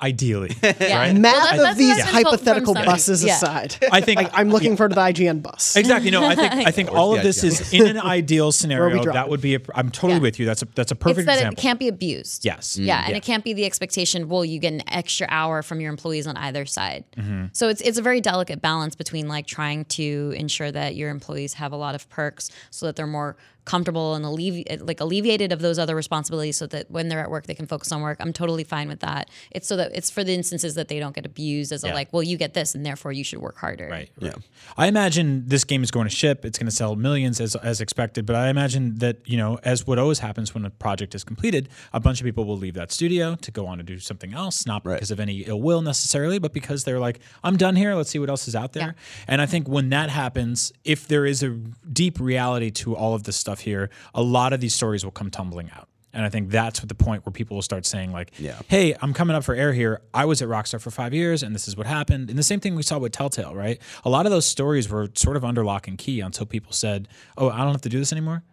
D: ideally. *laughs*
F: Yeah.
D: Right?
C: math
F: Well,
C: of these
F: what I've been told from
C: hypothetical buses
F: yeah.
C: aside. *laughs*
D: I think
C: like, I'm looking for the IGN bus.
D: Exactly. No, I think *laughs* I think all of this is in an ideal scenario. That would be. A, I'm totally
F: Yeah.
D: with you. That's a that's a
F: It's
D: perfect
F: that
D: example.
F: it can't be abused.
D: yes.
F: Yeah, mm-hmm. and it can't be the expectation. Well, you get an extra hour from your employees on either side. Mm-hmm. So it's it's a very delicate balance between like trying to ensure that your employees have a lot of perks, so that they're more comfortable and allevi- eh, like alleviated of those other responsibilities, so that when they're at work they can focus on work. I'm totally fine with that. It's so that it's for the instances that they don't get abused as a like, well, you get this, and therefore you should work harder.
D: Right. right. I imagine this game is going to ship. It's going to sell millions as as expected. But I imagine that you know, as what always happens when a project is completed, a bunch of people will leave that studio to go on to do something else, not because of any ill will necessarily, but because they're like, I'm done here. Let's see what else is out there. And I think when that happens, if there is a deep reality to all of this stuff here, a lot of these stories will come tumbling out. And I think that's what the point where people will start saying, like,
G: Yeah.
D: hey, I'm coming up for air here. I was at Rockstar for five years, and this is what happened. And the same thing we saw with Telltale, right? A lot of those stories were sort of under lock and key until people said, oh, I don't have to do this anymore.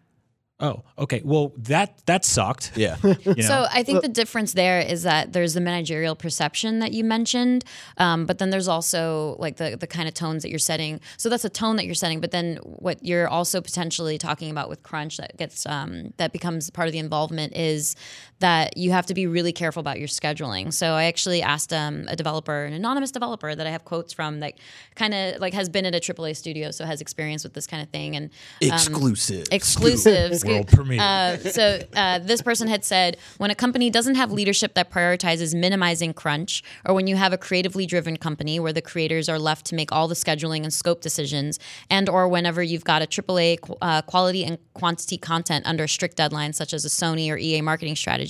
D: Oh, okay. Well, that that sucked.
G: Yeah. *laughs*
D: You know?
F: So I think the difference there is that there's the managerial perception that you mentioned, um, but then there's also like the the kind of tones that you're setting. So that's a tone that you're setting, but then what you're also potentially talking about with crunch that gets um, that becomes part of the involvement is that you have to be really careful about your scheduling. So I actually asked um, a developer, an anonymous developer that I have quotes from that kind of like has been at a AAA studio, so has experience with this kind of thing and um,
G: Exclusive.
F: exclusive
D: World premiere.
F: uh, so uh, this person had said when a company doesn't have leadership that prioritizes minimizing crunch or when you have a creatively driven company where the creators are left to make all the scheduling and scope decisions and or whenever you've got a aaa qu- uh, quality and quantity content under strict deadlines such as a sony or ea marketing strategy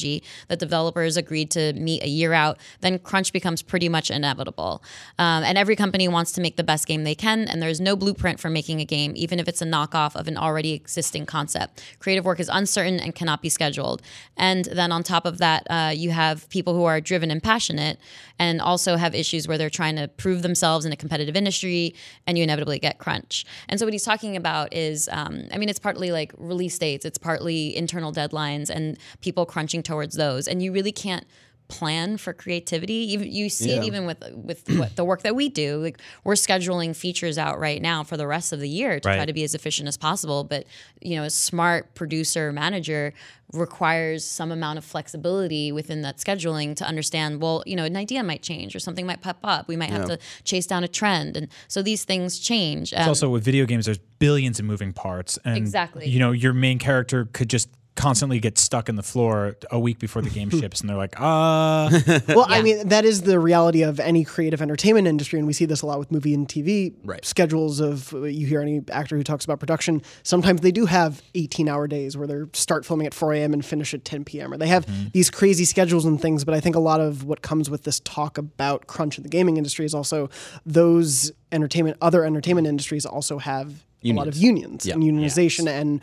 F: that developers agreed to meet a year out then crunch becomes pretty much inevitable. Um, and every company wants to make the best game they can and there's no blueprint for making a game even if it's a knockoff of an already existing concept. Creative work is uncertain and cannot be scheduled. And then on top of that uh, you have people who are driven and passionate and also have issues where they're trying to prove themselves in a competitive industry and you inevitably get crunch. And so what he's talking about is um, i mean it's partly like release dates it's partly internal deadlines and people crunching towards those. And you really can't plan for creativity. Even you see it even with with *clears throat* what the work that we do. Like we're scheduling features out right now for the rest of the year to try to be as efficient as possible. But you know a smart producer manager requires some amount of flexibility within that scheduling to understand well you know an idea might change or something might pop up. We might have to chase down a trend. And so these things change. Um,
D: also with video games, there's billions of moving parts, and
F: Exactly.
D: you know your main character could just constantly get stuck in the floor a week before the game *laughs* ships, and they're like, uh, *laughs*
C: Well, I mean, that is the reality of any creative entertainment industry, and we see this a lot with movie and TV
G: Right.
C: schedules. Of you hear any actor who talks about production, sometimes they do have 18-hour days where they start filming at 4 a.m. and finish at 10 p.m. Or they have these crazy schedules and things. But I think a lot of what comes with this talk about crunch in the gaming industry is also those entertainment, other entertainment industries also have. A lot of unions and unionization and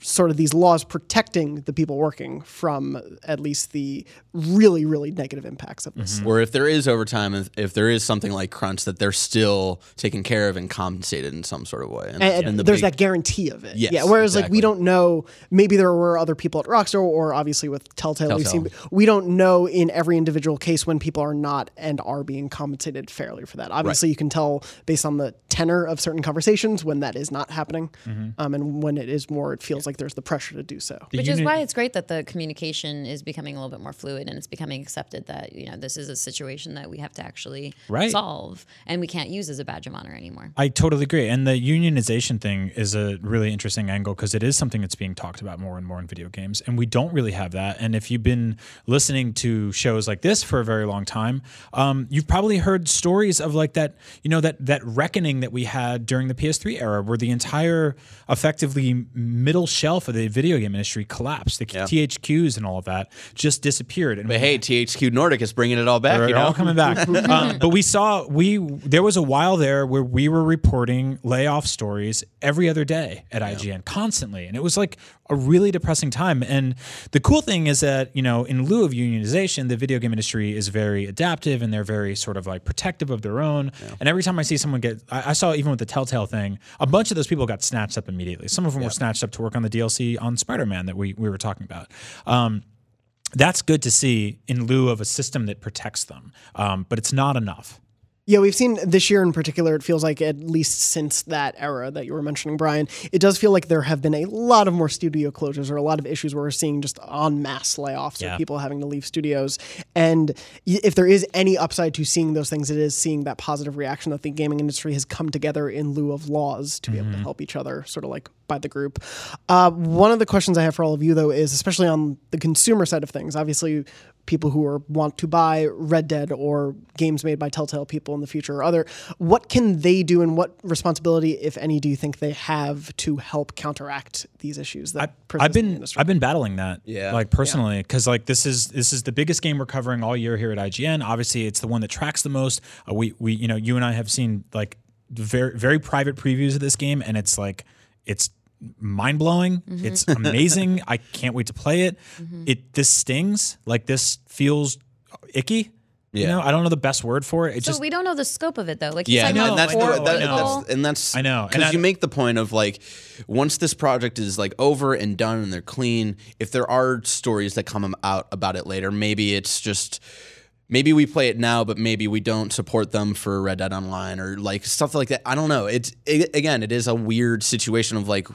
C: sort of these laws protecting the people working from at least the really, really negative impacts of this.
G: Or if there is overtime, if- if there is something like crunch, that they're still taken care of and compensated in some sort of way. And,
C: And,
G: and the
C: there's
G: big-
C: that guarantee of it.
G: Yes,
C: yeah. Whereas like we don't know. Maybe there were other people at Rockstar, or obviously with Telltale, we've
G: Telltale.
C: seen. We don't know in every individual case when people are not and are being compensated fairly for that. Obviously, you can tell based on the tenor of certain conversations when that is not happening,
G: Mm-hmm.
C: um, and when it is more. It feels like there's the pressure to do so.
D: The
F: Which is why it's great that the communication is becoming a little bit more fluid and it's becoming accepted that you know this is a situation that we have to actually
D: Right.
F: solve and we can't use as a badge of honor anymore.
D: I totally agree. And the unionization thing is a really interesting angle because it is something that's being talked about more and more in video games. And we don't really have that. And if you've been listening to shows like this for a very long time, um, you've probably heard stories of like that, you know, that that reckoning that we had during the PS3 era where the entire effectively middle shelf of the video game industry collapsed. The THQs and all of that just disappeared. And
G: But hey, THQ Nordic is bringing it all back.
D: they're
G: you know,
D: all coming back. *laughs* um, but we saw we there was a while there where we were reporting layoff stories every other day at IGN constantly, and it was like a really depressing time. And the cool thing is that you know, in lieu of unionization, the video game industry is very adaptive and they're very sort of like protective of their own. And every time I see someone get, I, I saw even with the Telltale thing, a bunch of those people got snatched up immediately. Some of them were snatched up to work on the DLC on Spider Man that we we were talking about. Um, that's good to see in lieu of a system that protects them. Um, but it's not enough.
C: Yeah, we've seen this year in particular, it feels like at least since that era that you were mentioning, Brian, it does feel like there have been a lot of more studio closures or a lot of issues where we're seeing just en masse layoffs
D: Yeah.
C: or people having to leave studios. And if there is any upside to seeing those things, it is seeing that positive reaction that the gaming industry has come together in lieu of laws to be able to help each other, sort of like by the group. Uh, one of the questions I have for all of you, though, is especially on the consumer side of things, obviously, people who are want to buy Red Dead or games made by Telltale people in the future or other, what can they do and what responsibility, if any, do you think they have to help counteract these issues that persist
D: I've
C: in the
D: been
C: industry?
D: I've been battling that,
G: Yeah.
D: like personally, because like this is this is the biggest game we're covering all year here at IGN. Obviously, it's the one that tracks the most. Uh, we we you know you and I have seen like very very private previews of this game, and it's like it's mind blowing. Mm-hmm. It's amazing. *laughs* I can't wait to play it. Mm-hmm. It this stings like this feels icky. You
G: Yeah.
D: know, I don't know the best word for it. It
F: So
D: just
F: we don't know the scope of it though. Like
G: Yeah,
F: you said,
G: and that's the,
F: four
G: that,
F: people-
G: that's and that's
D: I know. And
G: because you make the point of like once this project is like over and done and they're clean. If there are stories that come out about it later, maybe it's just maybe we play it now, but maybe we don't support them for Red Dead Online or like stuff like that. I don't know. It's it, again, it is a weird situation of like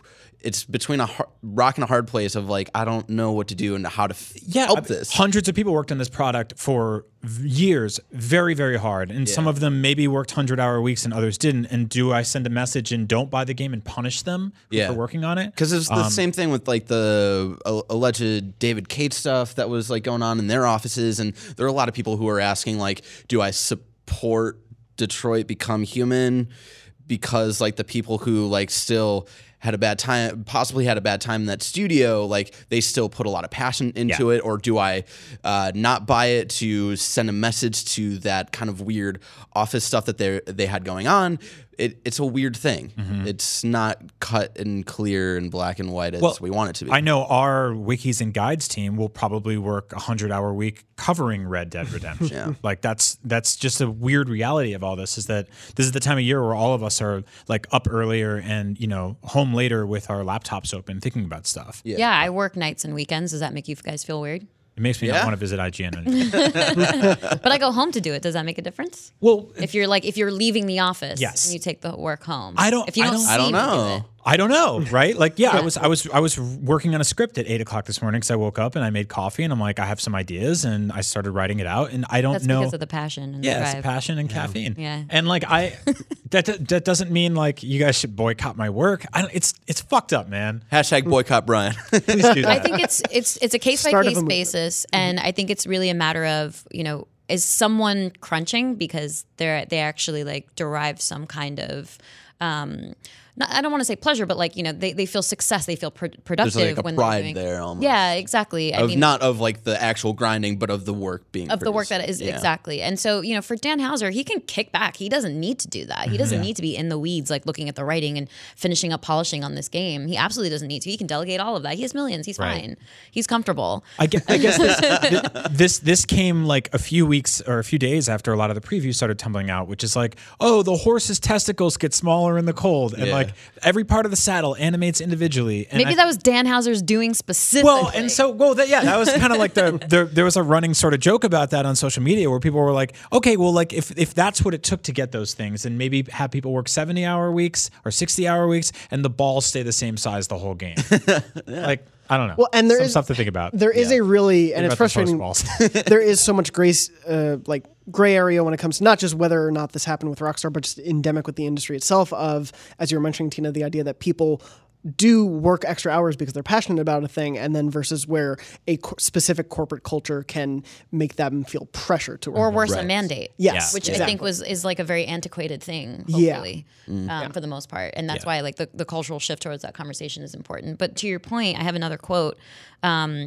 G: it's between a har- rock and a hard place of like I don't know what to do and how to f-
D: yeah,
G: help
D: I-
G: this.
D: Hundreds of people worked on this product for years, very, very hard. And some of them maybe worked 100 hour weeks and others didn't. And do I send a message and don't buy the game and punish them
G: Yeah.
D: for working on it?
G: Because it's the
D: Um,
G: same thing with like the uh, alleged David Cage stuff that was like going on in their offices, and there are a lot of people who are asking like, do I support Detroit Become Human because like the people who like still had a bad time possibly had a bad time in that studio like they still put a lot of passion into
D: Yeah.
G: it or do i uh, not buy it to send a message to that kind of weird office stuff that they they had going on it, it's a weird thing
D: Mm-hmm.
G: it's not cut and clear and black and white as
D: Well,
G: we want it to be
D: I know our wikis and guides team will probably work a hundred hour week covering Red Dead Redemption. *laughs* Like that's that's just a weird reality of all this is that this is the time of year where all of us are like up earlier and you know home later with our laptops open thinking about stuff.
F: yeah, I work nights and weekends. Does that make you guys feel weird?
D: It makes me
G: Yeah.
D: not want to visit IGN anymore. *laughs* *laughs*
F: But I go home to do it. Does that make a difference?
D: well,
F: If you're like if you're leaving the office
D: Yes.
F: and you take the work home.
D: I don't-
F: If you
D: I
F: don't,
D: don't-
F: see
G: i don't
F: me do
G: know
F: it.
D: I don't know, *laughs* right? Like, yeah, I was, I was, I was working on a script at eight o'clock this morning because I woke up and I made coffee and I'm like, I have some ideas and I started writing it out and I don't
F: That's
D: know.
F: because of the passion and the
D: yeah, it's passion and caffeine.
F: Yeah.
D: and like I, *laughs* that that doesn't mean like you guys should boycott my work. I don't, it's it's fucked up, man.
G: hashtag boycott brian *laughs*
D: Please do that.
F: I think it's it's it's a case by
C: Start of a
F: case
C: movement.
F: basis, and I think it's really a matter of you know is someone crunching because they're they actually like derive some kind of. Um, not, I don't want to say pleasure, but like you know, they, they feel success, they feel pr- productive
G: there's like a
F: when they're
G: pride
F: doing-
G: there almost
F: Yeah, exactly. I
G: of
F: mean,
G: not of like the actual grinding but of the work being
F: of the work that is
G: Yeah.
F: exactly. And so, you know, for Dan Houser, he can kick back. He doesn't need to do that. He doesn't need to be in the weeds, like looking at the writing and finishing up polishing on this game. He absolutely doesn't need to. He can delegate all of that. He has millions. He's
D: Right.
F: fine. He's comfortable.
D: I guess, I guess this, *laughs* this this came like a few weeks or a few days after a lot of the previews started tumbling out, which is like, oh, the horse's testicles get smaller in the cold, and
G: Yeah.
D: like every part of the saddle animates individually. And
F: Maybe
D: I-
F: that was Dan Houser's doing specifically.
D: well, and so well, that, yeah, that was kind of like the, the there was a running sort of joke about that on social media where people were like, okay, well, like if if that's what it took to get those things, then maybe have people work seventy hour weeks or sixty hour weeks, and the balls stay the same size the whole game. *laughs* Like I don't know.
C: Well, and there
D: Some
C: is-
D: stuff to think about.
C: There is a really, and it's frustrating. *laughs* there is so much grace, uh, like gray area when it comes to not just whether or not this happened with Rockstar, but just endemic with the industry itself. Of as you were mentioning, Tina, the idea that people do work extra hours because they're passionate about a thing, and then versus where a co- specific corporate culture can make them feel pressure to work.
F: or worse, a mandate.
C: Yes,
F: which
C: exactly.
F: I think was is like a very antiquated thing.
C: Yeah.
F: Hopefully, um, for the most part, and that's why like the, the cultural shift towards that conversation is important. But to your point, I have another quote.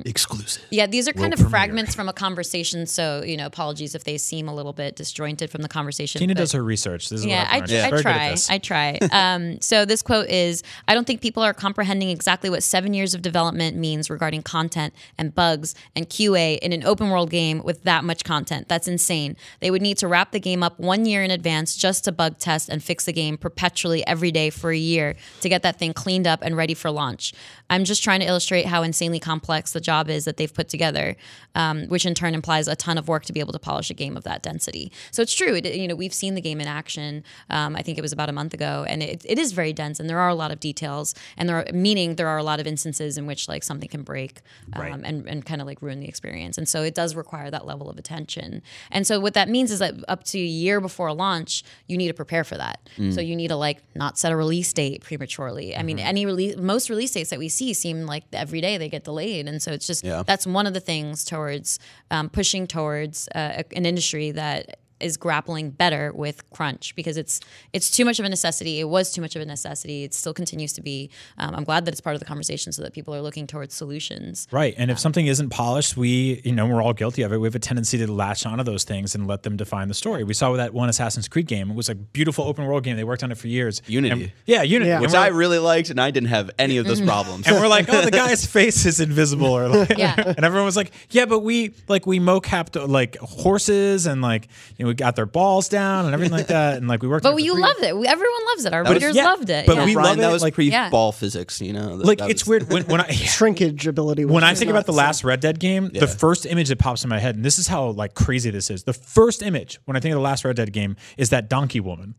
G: Exclusive.
F: Yeah, these are kind of fragments from a conversation. So you know, apologies if they seem a little bit disjointed from the conversation.
D: Tina
F: but-
D: does her research. This is
F: yeah,
D: what
F: I,
D: I've.
F: I
D: She's very good at
F: try. I try. *laughs* Um, so this quote is: "I don't think people are comprehending exactly what seven years of development means regarding content and bugs and QA in an open world game with that much content. That's insane. They would need to wrap the game up one year in advance just to bug test and fix the game perpetually every day for a year to get that thing cleaned up and ready for launch. I'm just trying to illustrate how insanely complex the job is that they've put together, um, which in turn implies a ton of work to be able to polish a game of that density. So it's true. It, you know, we've seen the game in action. Um, I think it was about a month ago, and it, it is very dense, and there are a lot of details, and there are meaning there are a lot of instances in which like something can break um, and and kind of like ruin the experience. And so it does require that level of attention. And so what that means is that up to a year before launch, you need to prepare for that. So you need to like not set a release date prematurely. I mean, any release, most release dates that we see seem like every day they get delayed, and so it's just
G: Yeah.
F: that's one of the things towards um, pushing towards uh, an industry that is grappling better with crunch because it's it's too much of a necessity. It was too much of a necessity. It still continues to be. Um, I'm glad that it's part of the conversation so that people are looking towards solutions.
D: Right. And if something isn't polished, we, you know, we're all guilty of it. We have a tendency to latch onto those things and let them define the story. We saw with that one Assassin's Creed game. It was a beautiful open world game. They worked on it for years.
G: Unity.
D: And- yeah, Unity.
C: Yeah.
G: Which I really liked, and I didn't have any of those problems.
D: and we're like, oh, the *laughs* guy's face is invisible, or like,
F: Yeah. *laughs*
D: and everyone was like, yeah, but we like we mocapped like horses and like you know we got their balls down and everything like that, and like we worked. on *laughs*
F: But
D: it
F: you
D: three-
F: loved it. Everyone loves it. Our
G: was-
F: readers
D: yeah,
F: loved it.
D: but
F: yeah.
D: we
G: Brian,
D: love
G: that
D: it,
G: was
D: like-
G: pre
F: Yeah.
G: ball physics, you know. That-
D: Like
G: that
D: it's
G: was-
D: weird when when I *laughs*
C: Shrinkage ability.
D: when I think about the last Red Dead game, the first image that pops in my head, and this is how like crazy this is. The first image when I think of the last Red Dead game is that donkey woman.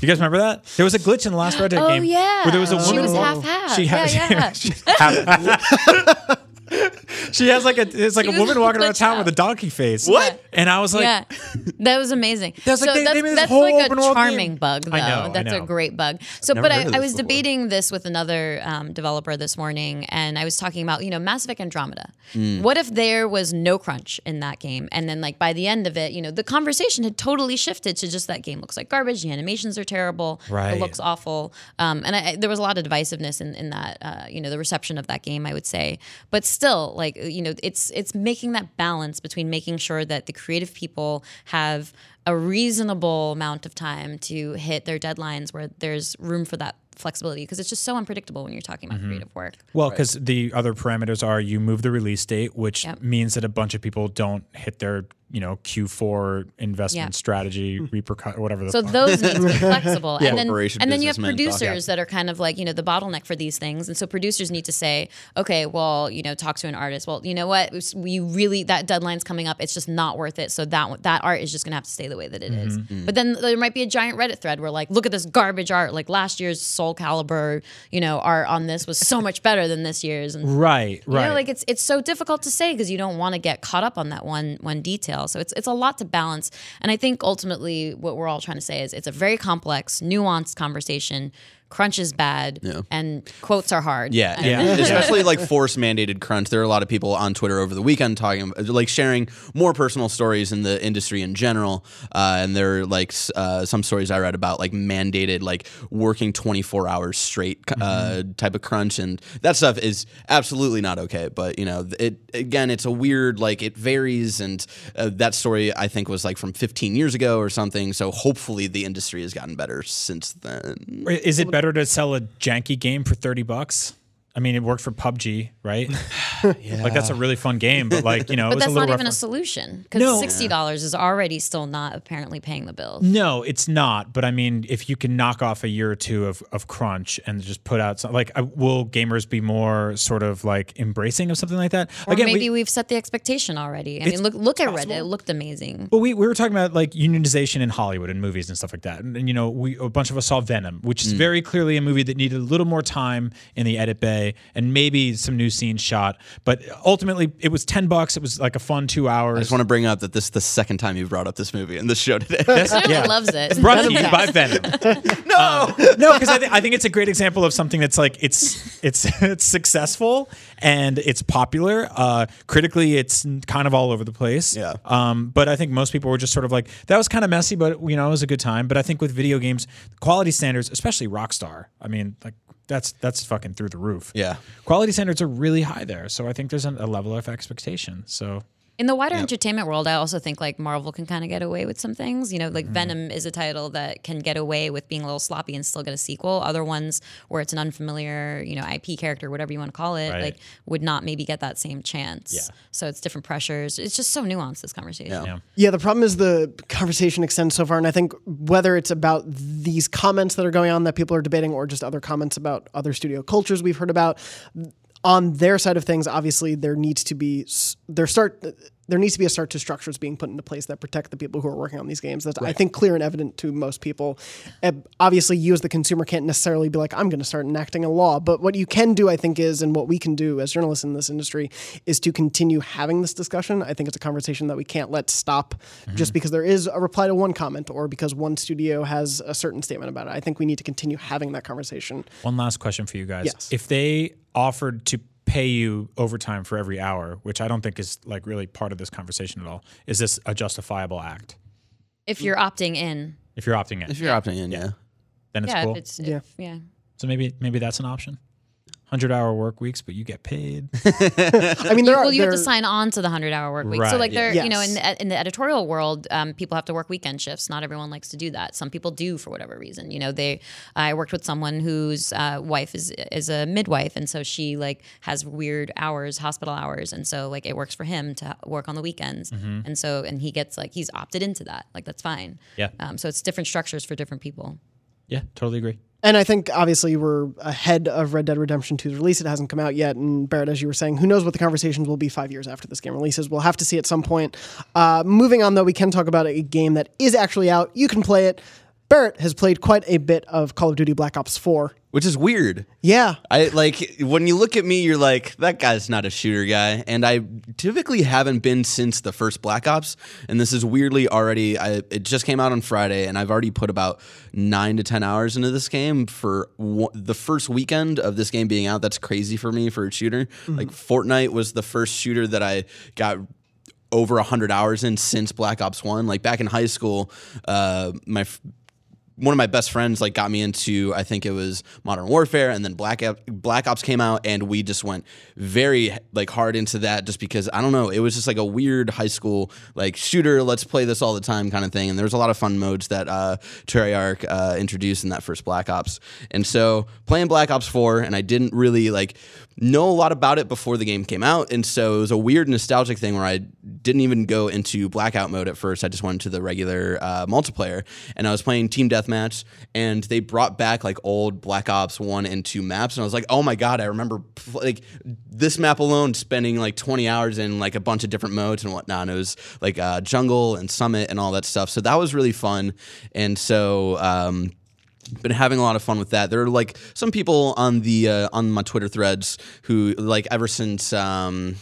D: You guys remember that? There was a glitch in the last Red Dead
F: Oh
D: game.
F: yeah,
D: where there was a
F: she
D: woman.
F: was half half.
D: She
F: yeah,
D: has,
F: yeah. *laughs*
D: she *laughs* has like a it's like
F: She
D: a woman walking around town
F: out.
D: with a donkey face.
F: What?
D: And I was like,
F: yeah, that was amazing. *laughs*
D: That's like
F: so
D: they- they
F: that's,
D: this
F: that's like a charming bug, though.
D: I know,
F: that's a great bug. So, but I, I was
G: before.
F: debating this with another um, developer this morning, and I was talking about you know Mass Effect Andromeda.
G: Hmm.
F: What if there was no crunch in that game, and then like by the end of it, you know, the conversation had totally shifted to just that game looks like garbage. The animations are terrible.
D: Right.
F: It looks awful. Um, and I, I- there was a lot of divisiveness in, in that, uh, you know, the reception of that game, I would say. But still, like, you know, it's it's making that balance between making sure that the creative people have a reasonable amount of time to hit their deadlines where there's room for that flexibility because it's just so unpredictable when you're talking about mm-hmm. creative work.
D: well, because the other parameters are you move the release date, which
F: Yep.
D: means that a bunch of people don't hit their you know Q4 investment
F: Yeah.
D: strategy repercut whatever the
F: So
D: fuck.
F: those need to be *laughs* flexible, yeah. and then and then you have
G: businessmen talk.
F: producers that are kind of like you know the bottleneck for these things, and so producers need to say, okay, well, you know, talk to an artist. Well, you know what, we really that deadline's coming up. It's just not worth it. So that that art is just gonna have to stay the way that it is.
G: Mm-hmm.
F: But then there might be a giant Reddit thread where like, look at this garbage art. Like last year's Soulcalibur, you know, art on this was so much better than this year's, and
D: right,
F: you
D: right.
F: know, like it's it's so difficult to say because you don't want to get caught up on that one one detail. So it's it's a lot to balance. And I think ultimately what we're all trying to say is it's a very complex, nuanced conversation. Crunch is bad, and quotes are hard.
G: Yeah,
F: And-
D: Yeah. *laughs* *laughs*
G: especially like force mandated crunch. There are a lot of people on Twitter over the weekend talking, like sharing more personal stories in the industry in general. Uh, and there are like uh, some stories I read about like mandated like working twenty four hours straight uh, type of crunch, and that stuff is absolutely not okay. But you know, it again, it's a weird like it varies, and uh, that story I think was like from fifteen years ago or something. So hopefully the industry has gotten better since then.
D: Is it better to sell a janky game for thirty bucks? I mean, it worked for PUBG, right? yeah. *laughs* Like that's a really fun game, but like you know, it
F: But
D: was
F: that's
D: a
F: not
D: rough
F: even a solution because
D: No.
F: sixty dollars is already still not apparently paying the bill.
D: No, it's not. But I mean, if you can knock off a year or two of, of crunch and just put out some, like, uh, will gamers be more sort of like embracing of something like that?
F: Or
D: Again,
F: maybe
D: we,
F: we, have set the expectation already. I mean, look look at Reddit. It looked amazing.
D: But we, we were talking about like unionization in Hollywood and movies and stuff like that. And, and, you know, we a bunch of us saw Venom, which is very clearly a movie that needed a little more time in the edit bay and maybe some new scenes shot. But ultimately, it was ten bucks. It was like a fun two hours.
G: I just want to bring up that this is the second time you've brought up this movie in this show today. *laughs*
F: Everyone loves it.
D: It's brought to you by Venom. *laughs* no, *laughs* no, because I, th- I think it's a great example of something that's like it's it's it's successful and it's popular. Uh, critically, it's kind of all over the place.
G: Yeah.
D: Um, but I think most people were just sort of like that was kind of messy, but you know it was a good time. But I think with video games, quality standards, especially Rockstar, I mean, like that's that's fucking through the roof.
G: Yeah.
D: Quality standards are really high there, so I think there's a, a level of expectation. So
F: In the wider entertainment world, I also think like Marvel can kind of get away with some things. You know,
D: Mm-hmm.
F: like Venom is a title that can get away with being a little sloppy and still get a sequel. Other ones where it's an unfamiliar, you know, IP character, whatever you want to call it,
D: Right.
F: like would not maybe get that same chance.
D: Yeah.
F: So it's different pressures. It's just so nuanced this conversation.
D: yeah.
C: Yeah, the problem is the conversation extends so far, and I think whether it's about these comments that are going on that people are debating, or just other comments about other studio cultures we've heard about, on their side of things, obviously there needs to be there start there needs to be a start to structures being put into place that protect the people who are working on these games. That's I think clear and evident to most people. Uh, obviously, you as the consumer can't necessarily be like, I'm going to start enacting a law, but what you can do, I think, is and what we can do as journalists in this industry is to continue having this discussion. I think it's a conversation that we can't let stop just because there is a reply to one comment or because one studio has a certain statement about it. I think we need to continue having that conversation.
D: One last question for you guys.
C: Yes.
D: If they offered to pay you overtime for every hour, which I don't think is like really part of this conversation at all, is this a justifiable act?
F: If you're opting in,
D: If you're opting in,
G: if you're opting in, yeah.
D: then it's
F: yeah,
D: cool.
F: if it's
C: Yeah.
F: if, yeah.
D: so maybe maybe that's an option. Hundred hour work weeks, but you get paid. *laughs*
C: I mean, there are
F: well, you have to sign on to the hundred hour work week. So like
D: yeah.
F: there, you know, in the, in the editorial world, um, people have to work weekend shifts. Not everyone likes to do that. Some people do for whatever reason. You know, they. I worked with someone whose uh, wife is is a midwife, and so she like has weird hours, hospital hours, and so like it works for him to work on the weekends, and so and he gets like he's opted into that. Like that's fine.
D: Yeah.
F: Um, so it's different structures for different people.
D: yeah, totally agree.
C: And I think obviously we're ahead of Red Dead Redemption 2's release. It hasn't come out yet. And Barrett, as you were saying, who knows what the conversations will be five years after this game releases? We'll have to see at some point. Uh, moving on, though, we can talk about a game that is actually out. You can play it. Barrett has played quite a bit of Call of Duty Black Ops 4.
G: Which is weird.
C: Yeah.
G: I like when you look at me, you're like, that guy's not a shooter guy. And I typically haven't been since the first Black Ops. And this is weirdly already, I, it just came out on Friday, and I've already put about nine to 10 hours into this game for one, the first weekend of this game being out. That's crazy for me for a shooter. Like, Fortnite was the first shooter that I got over 100 hours in since Black Ops 1. Like, back in high school, uh, my f- one of my best friends like got me into I think it was Modern Warfare and then Black Op- Black Ops came out and we just went very like hard into that just because I don't know it was just like a weird high school like shooter let's play this all the time kind of thing and there was a lot of fun modes that uh, Treyarch uh, introduced in that first Black Ops. And so playing Black Ops 4 and I didn't really like know a lot about it before the game came out and so it was a weird nostalgic thing where I didn't even go into blackout mode at first. I just went to the regular uh, multiplayer and I was playing team deathmatch and they brought back like old Black Ops 1 and 2 maps and I was like oh my god I remember like this map alone spending like 20 hours in like a bunch of different modes and whatnot and it was like uh, jungle and summit and all that stuff. So that was really fun and so um, been having a lot of fun with that. There are like some people on the uh, on my Twitter threads who like ever since um,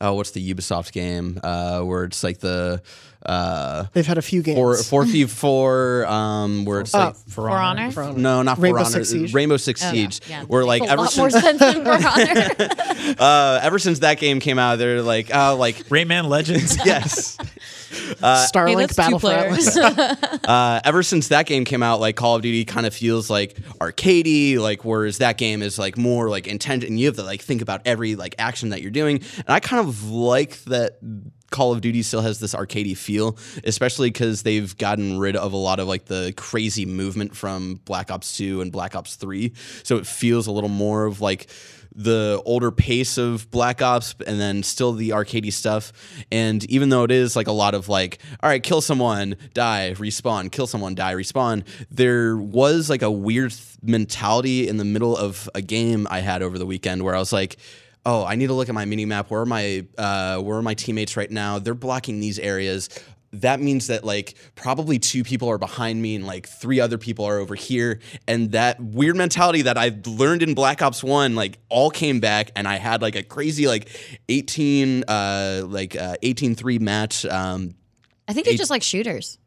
G: oh, what's the Ubisoft game uh, where it's like the uh,
C: They've had a few games.
G: four four v four um, where it's like
F: For honor. honor.
G: no not
C: Rainbow
G: For Honor,
C: Six Siege?
G: Rainbow Six
F: Oh,
G: Siege
F: yeah.
G: where like
F: a
G: ever
F: lot more
G: since
F: sense than For *laughs* honor.
G: uh, ever since that game came out they're like oh like
D: Rayman Legends. *laughs*
G: yes *laughs*
F: hey,
C: Starlink
F: that's
C: Battle
F: two
C: for Atlas. *laughs* *laughs*
G: uh, ever since that game came out, like Call of Duty kind of feels like arcadey, like whereas that game is like more like intent, and you have to like think about every like action that you're doing. And I kind of like that Call of Duty still has this arcadey feel, especially because they've gotten rid of a lot of like the crazy movement from Black Ops 2 and Black Ops 3. So it feels a little more of like the older pace of Black Ops and then still the arcadey stuff. And even though it is like a lot of like, all right, kill someone, die, respawn, kill someone, die, respawn, there was like a weird th- mentality in the middle of a game I had over the weekend where I was like, oh, I need to look at my mini map. Where are my uh, where are my teammates right now? They're blocking these areas. That means that like probably two people are behind me and like three other people are over here. And that weird mentality that I learned in Black Ops One like all came back, and I had like a crazy like eighteen uh, like uh, 18-3 match. Um,
F: I think you just like shooters.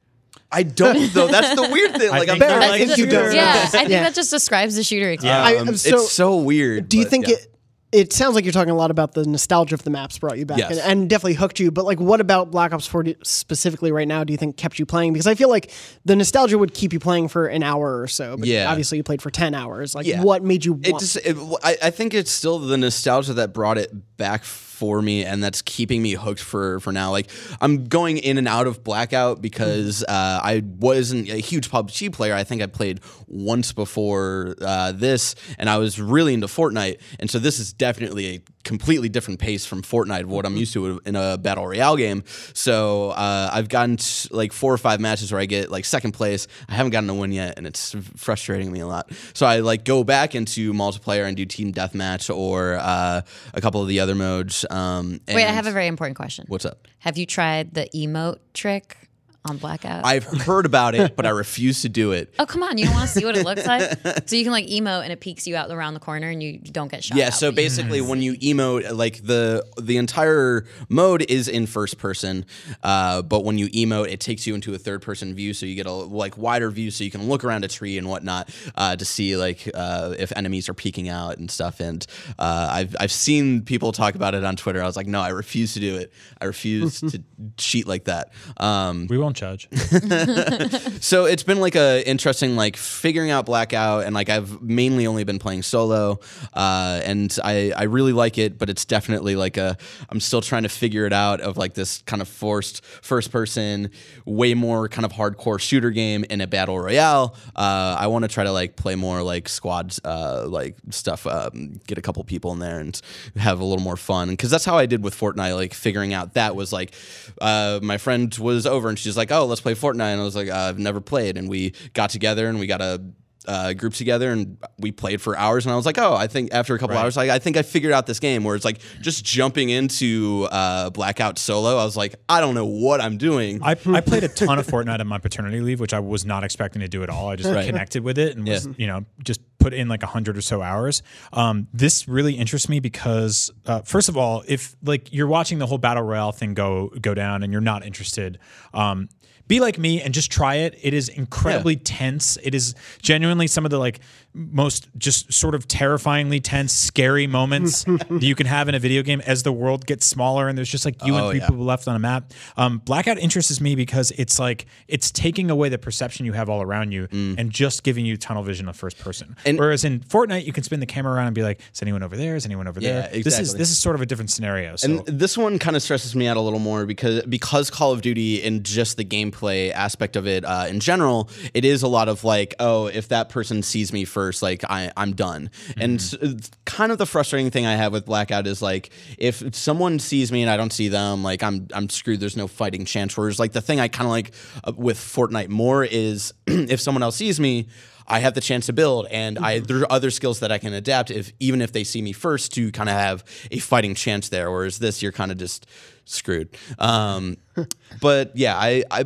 G: I don't though. That's the weird thing. *laughs* Like I'm
D: think you're
C: I
D: like
C: think you don't.
F: Yeah, I think
C: Yeah.
F: that just describes the shooter experience.
D: Yeah.
C: I-
G: um,
C: so-
G: it's so weird.
C: Do you
G: but
C: think
G: yeah.
C: it? It sounds like you're talking a lot about the nostalgia of the maps brought you back
G: Yes.
C: and, and definitely hooked you. But like, what about Black Ops 4 specifically right now? Do you think kept you playing? Because I feel like the nostalgia would keep you playing for an hour or so. But
G: Yeah.
C: obviously you played for 10 hours. Like,
G: Yeah.
C: what made you? Want-
G: It just, it, I, I think it's still the nostalgia that brought it back for me, and that's keeping me hooked for for now. Like I'm going in and out of Blackout because uh, I wasn't a huge PUBG player. I think I played once before uh, this, and I was really into Fortnite, and so this is definitely a completely different pace from Fortnite, what I'm used to in a battle royale game. So uh, I've gotten t- like four or five matches where I get like second place. I haven't gotten a win yet, and it's frustrating me a lot. So I like go back into multiplayer and do team deathmatch or uh, a couple of the other modes. Um,
F: Wait, I have a very important question.
G: What's up?
F: Have you tried the emote trick on Blackout?
G: I've *laughs* heard about it, but I refuse to do it.
F: oh come on, you don't want to see what it looks like? *laughs* so you can like emote and it peeks you out around the corner and you don't get shot.
G: Yeah,
F: out,
G: so
F: but you-
G: basically, when you emote, like the the entire mode is in first person, uh, but when you emote, it takes you into a third person view, so you get a like wider view, so you can look around a tree and whatnot uh, to see like uh, if enemies are peeking out and stuff. And uh, I've I've seen people talk about it on Twitter. I was like, no, I refuse to do it. I refuse *laughs* to cheat like that. Um,
D: We won't judge. *laughs* *laughs*
G: so it's been like a interesting like figuring out blackout and like i've mainly only been playing solo uh, and I, I really like it but it's definitely like a i'm still trying to figure it out of like this kind of forced first person way more kind of hardcore shooter game in a battle royale uh, i want to try to like play more like squads uh, like stuff um, get a couple people in there and have a little more fun because that's how i did with fortnite like figuring out that was like uh, my friend was over and she's like oh let's play fortnite. And i was like i've never played. And we got together and we got a uh, group together and we played for hours and I was like, oh, I think after a couple hours, like I think I figured out this game where it's like just jumping into uh, Blackout solo. I was like, I don't know what I'm doing.
D: I, I *laughs* played a ton of Fortnite on my paternity leave, which I was not expecting to do at all. I just
G: Right.
D: connected with it and was,
G: Yeah.
D: you know, just put in like a hundred or so hours. Um, this really interests me because, uh, first of all, if like you're watching the whole battle royale thing go go down and you're not interested, um, be like me and just try it. It is incredibly tense. It is genuinely some of the like most just sort of terrifyingly tense, scary moments *laughs* that you can have in a video game as the world gets smaller and there's just like you
G: Oh,
D: and three
G: yeah.
D: people left on a map. Um, Blackout interests me because it's like it's taking away the perception you have all around you and just giving you tunnel vision of first person.
G: Mm. And-
D: Whereas in Fortnite, you can spin the camera around and be like, "Is anyone over there? Is anyone over
G: Yeah,
D: there?" This is this is sort of a different scenario. So
G: And this one kind of stresses me out a little more because because Call of Duty and just the gameplay aspect of it uh, in general, it is a lot of like, oh, if that person sees me first, like I, I'm done. And s- it's kind of the frustrating thing I have with Blackout is like, if someone sees me and I don't see them, like I'm I'm screwed. There's no fighting chance. Whereas like the thing I kind of like uh, with Fortnite more is *clears throat* if someone else sees me. I have the chance to build, and I there are other skills that I can adapt if even if they see me first to kind of have a fighting chance there. Whereas this, you're kind of just screwed. Um, *laughs* but yeah, I, I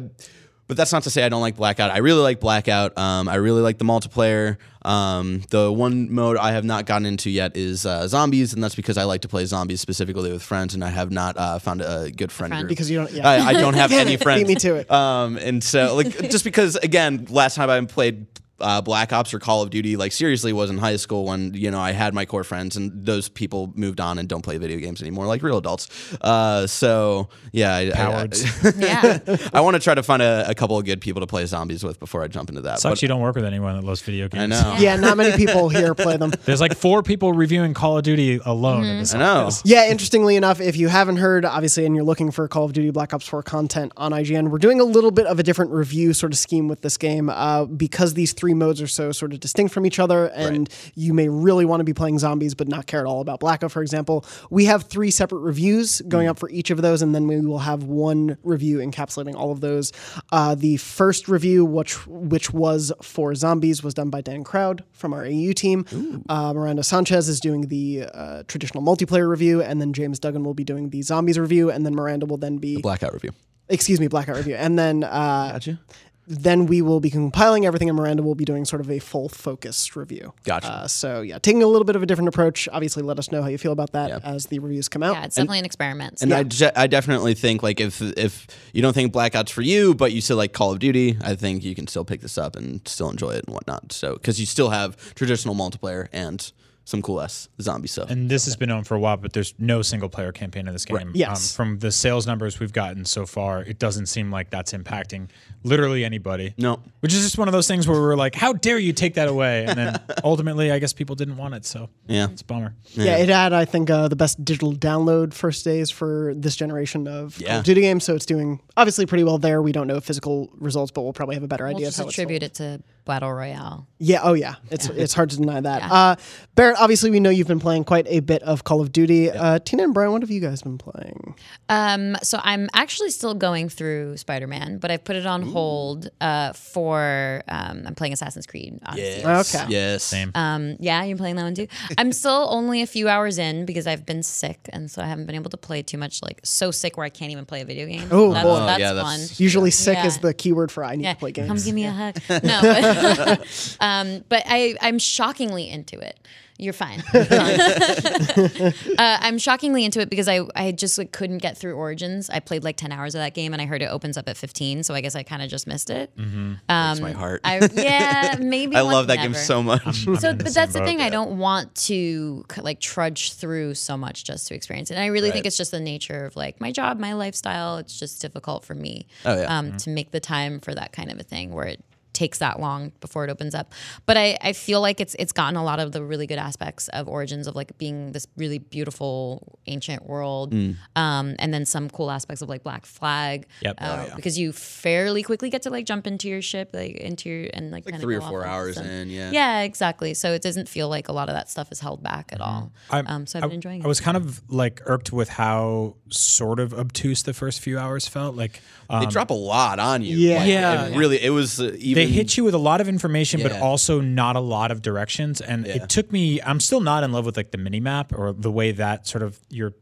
G: but that's not to say I don't like Blackout. I really like Blackout. Um, I really like the multiplayer. Um, the one mode I have not gotten into yet is uh, zombies, and that's because I like to play zombies specifically with friends, and I have not uh, found a good friend,
F: friend.
G: group.
C: Because you don't- yeah.
G: I, I don't *laughs* have any
C: it, beat me to it.
G: Um, and so like just because again, last time I played uh, Black Ops or Call of Duty like seriously was in high school when you know I had my core friends and those people moved on and don't play video games anymore like real adults. Uh, so yeah, I, I-
D: Cowards. *laughs*
F: Yeah.
G: I, want to try to find a, a couple of good people to play zombies with before I jump into that.
D: Sucks
G: But
D: you don't work with anyone that loves video games.
G: I know.
C: Yeah, not many people here play them.
D: There's like four people reviewing Call of Duty alone in this
G: I know.
C: Yeah, interestingly enough, if you haven't heard, obviously, and you're looking for Call of Duty Black Ops 4 content on IGN, we're doing a little bit of a different review sort of scheme with this game uh, because these three modes are so sort of distinct from each other, and you may really want to be playing zombies but not care at all about Black Ops, for example. We have three separate reviews going up for each of those, and then we will have one review encapsulating all of those. Uh, the first review, which which was for zombies, was done by Dan Crowd from our AU team. Uh, Miranda Sanchez is doing the uh, traditional multiplayer review, and then James Duggan will be doing the zombies review, and then Miranda will then be
G: Blackout review.
C: excuse me blackout review, and then uh,
G: Gotcha.
C: Then we will be compiling everything, and Miranda will be doing sort of a full focused review.
G: Gotcha.
C: Uh, so yeah, taking a little bit of a different approach. Obviously, let us know how you feel about that
G: Yeah.
C: as the reviews come out.
F: Yeah, it's definitely an experiment.
G: And I, je- I definitely think like if if you don't think Blackout's for you, but you still like Call of Duty, I think you can still pick this up and still enjoy it and whatnot. So because you still have traditional multiplayer and some cool ass zombie stuff.
D: And this has been known for a while, but there's no single player campaign in this game. Um,
C: Yes.
D: from the sales numbers we've gotten so far, it doesn't seem like that's impacting literally anybody.
G: No.
D: Which is just one of those things where we're like, how dare you take that away? And then *laughs* ultimately, I guess people didn't want it. So
G: Yeah.
D: it's a bummer.
C: Yeah, it had I think uh, the best digital download first days for this generation of Call of Duty games. So it's doing obviously pretty well there. We don't know physical results, but we'll probably have a better
F: we'll
C: idea
F: just
C: of how it's
F: attribute it to Battle Royale.
C: Yeah. Oh, yeah. *laughs* It's it's hard to deny that. Uh, Barrett, obviously, we know you've been playing quite a bit of Call of Duty. Uh, Tina and Brian, what have you guys been playing?
F: Um, so I'm actually still going through Spider Man, but I've put it on hold uh, for um, I'm playing Assassin's Creed. Odyssey.
G: yes.
C: Okay.
G: Yes.
D: Same.
F: Um, yeah, you're playing that one too. *laughs* I'm still only a few hours in because I've been sick, and so I haven't been able to play too much. Like so sick where I can't even play a video game.
C: Oh,
F: that's,
C: boy.
F: that's
G: yeah,
F: fun.
C: Usually, sick
F: Yeah.
C: is the keyword for I need
F: yeah,
C: to play games.
F: come give me a hug. *laughs* No, but, *laughs* um, but I I'm shockingly into it. You're fine. *laughs* uh, I'm shockingly into it because I, I just like, couldn't get through Origins. I played like 10 hours of that game and I heard it opens up at 15, so I guess I kind of just missed it. Um,
G: Breaks my heart.
F: I, *laughs* yeah, maybe.
G: I love that
F: never.
G: game so much.
F: So,
D: in the
F: but
D: same
F: that's the
D: boat.
F: thing. I don't want to like trudge through so much just to experience it. And I really think it's just the nature of like my job, my lifestyle. It's just difficult for me
G: Oh, yeah.
F: um, to make the time for that kind of a thing where it takes that long before it opens up. But I, I feel like it's it's gotten a lot of the really good aspects of Origins of like being this really beautiful ancient world,
G: Mm.
F: um, and then some cool aspects of like Black Flag.
D: Yep. Oh,
F: uh, Because you fairly quickly get to like jump into your ship, like into your and like,
G: Like three or four hours
F: some-
G: in, yeah.
F: Yeah, exactly. So it doesn't feel like a lot of that stuff is held back at all.
D: I'm-
F: Um, so I've
D: I-
F: been enjoying it.
D: I
F: it.
D: was kind of like irked with how sort of obtuse the first few hours felt. Like um,
G: they drop a lot on you.
C: Yeah.
G: Like,
D: Yeah.
G: It really, it was uh, even.
D: they hit you with a lot of information, but also not a lot of directions. And
G: Yeah.
D: it took me. I'm still not in love with like the mini map or the way that sort of your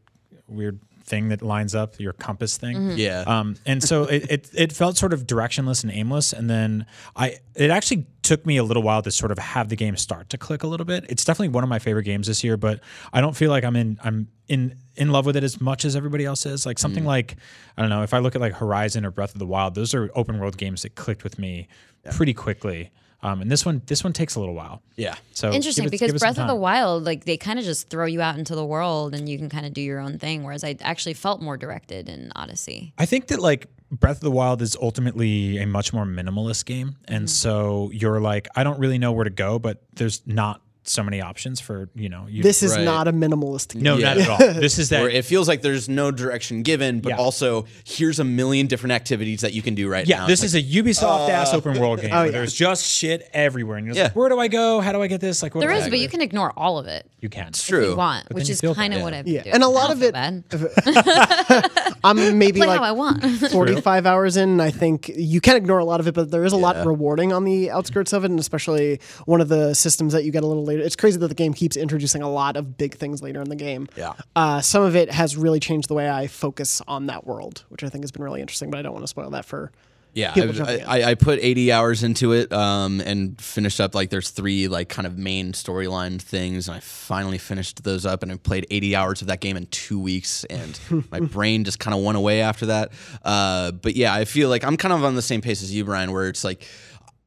D: weird thing that lines up your compass thing.
F: Mm-hmm.
G: Yeah.
D: Um, and so it, it it felt sort of directionless and aimless. And then I it actually took me a little while to sort of have the game start to click a little bit. It's definitely one of my favorite games this year, but I don't feel like I'm in I'm in in love with it as much as everybody else is. Like
G: Mm.
D: something like I don't know if I look at like Horizon or Breath of the Wild, those are open world games that clicked with me pretty quickly. Um, and this one this one takes a little while.
G: yeah.
D: So
F: Interesting
D: it-
F: because
D: give it some
F: Breath of the. Wild, like they kind of just throw you out into the world and you can kind of do your own thing. Whereas I actually felt more directed in Odyssey.
D: I think that like Breath of the Wild is ultimately a much more minimalist game, and so you're like, I don't really know where to go, but there's not so many options for you know. You,
C: This is
G: Right.
C: not a minimalist game.
D: no,
G: Yeah.
D: not at all. *laughs* This is that.
G: Where it feels like there's no direction given, but
D: Yeah.
G: also here's a million different activities that you can do right
D: yeah,
G: now.
D: Yeah, this
G: It's
D: is a Ubisoft ass uh, open world game. Oh, where
C: yeah.
D: There's just shit everywhere, and you're
G: Yeah.
D: like, where do I go? How do I get this? Like, what
F: There
D: do
F: is,
D: I
F: but you can ignore all of it
D: You can.
G: like,
F: if
G: true.
F: you want,
D: then
F: which is kind of what I've
C: Yeah.
F: doing.
C: And a lot of it- *laughs* *laughs* I'm maybe
F: play
C: like
F: I want.
C: 45 hours in. I think you can ignore a lot of it, but there is a lot rewarding on the outskirts of it, and especially one of the systems that you get a little later. It's crazy that the game keeps introducing a lot of big things later in the game.
G: Yeah.
C: Uh, some of it has really changed the way I focus on that world, which I think has been really interesting, but I don't want to spoil that for.
G: Yeah,
C: in.
G: I, I put 80 hours into it um, and finished up like there's three like kind of main storyline things. And I finally finished those up and I played 80 hours of that game in two weeks and *laughs* my brain just kind of went away after that. Uh, but yeah, I feel like I'm kind of on the same pace as you, Brian, where it's like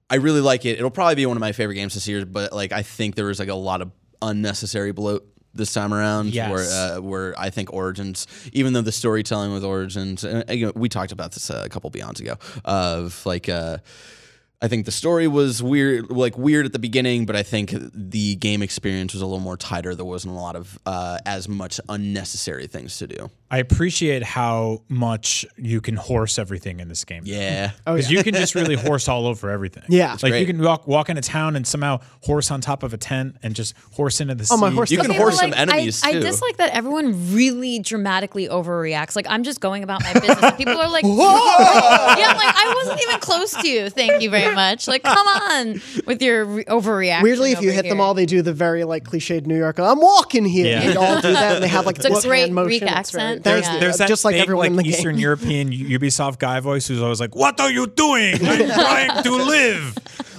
G: I really like it. It'll probably be one of my favorite games this year, but like I think there was like a lot of unnecessary bloat this time around
D: Yes.
G: where uh, where I think Origins even though the storytelling with Origins uh, you know, we talked about this a couple beyonds ago of like uh I think the story was weird, like weird at the beginning, but I think the game experience was a little more tighter. There wasn't a lot of uh, as much unnecessary things to do.
D: I appreciate how much you can horse everything in this game.
G: Yeah,
D: Because you can *laughs* just really horse all over everything.
C: Yeah.
D: like
G: great.
D: you can walk walk into town and somehow horse on top of a tent and just horse into the
C: Oh, my horse
G: You can
F: Okay,
G: horse
F: but,
G: some enemies,
F: I,
G: too.
F: I dislike that everyone really dramatically overreacts. Like I'm just going about my business, and people are like, *laughs* "Whoa!" *laughs* "Yeah, I'm like I wasn't even close to you. Thank you very much. Like, come on with your re- overreaction."
C: Weirdly, if you
F: over
C: hit them all, they do the very like cliched New York. I'm walking here.
D: Yeah.
C: They all do that, and they have like *laughs*
F: it's
C: a
F: great. Greek
C: It's very-
F: accent.
C: There's,
F: Yeah.
C: the-
D: There's that
C: just like
D: fake,
C: everyone
D: like
C: in the
D: Eastern
C: game.
D: European Ubisoft guy voice who's always like, "What are you doing? I'm trying to live.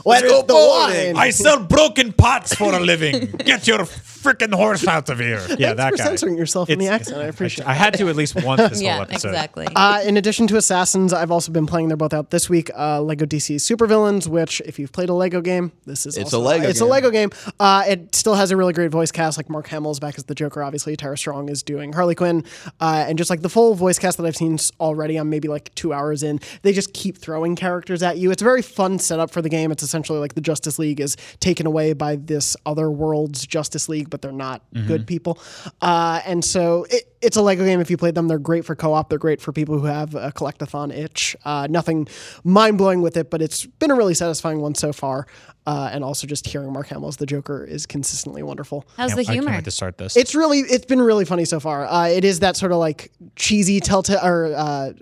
C: Where is the wine?
D: I sell broken pots for a living. *laughs* Get your freaking horse out of here." Yeah, that
C: for
D: guy.
C: censoring yourself in the
D: It's-
C: accent. I appreciate
D: I had to at least once this *laughs*
F: yeah,
D: whole episode.
F: exactly.
C: Uh, in addition to Assassins, I've also been playing. They're both out this week. Uh, Lego DC Supervillains, which if you've played a Lego game, this is
G: It's
C: also-
G: a Lego
C: It's
G: game.
C: a Lego game. Uh, it still has a really great voice cast. Like Mark Hamill's back as the Joker. Obviously, Tara Strong is doing Harley Quinn, uh, and just like the full voice cast that I've seen s- already. I'm maybe like two hours in. They just keep throwing characters at you. It's a very fun setup for the game. It's essentially like the Justice League is taken away by this other world's Justice League, but they're not good people. Uh, and so it, it's a Lego game. If you played them, they're great for co-op. They're great for people who have a collectathon itch. Uh, nothing mind blowing with it, but it's been a really satisfying one so far. Uh, and also just hearing Mark Hamill as the Joker is consistently wonderful.
F: How's
D: Can't-
F: the
D: I can't wait to start this.
C: It's really, it's been really funny so far. Uh, it is that sort of like cheesy telltale or uh,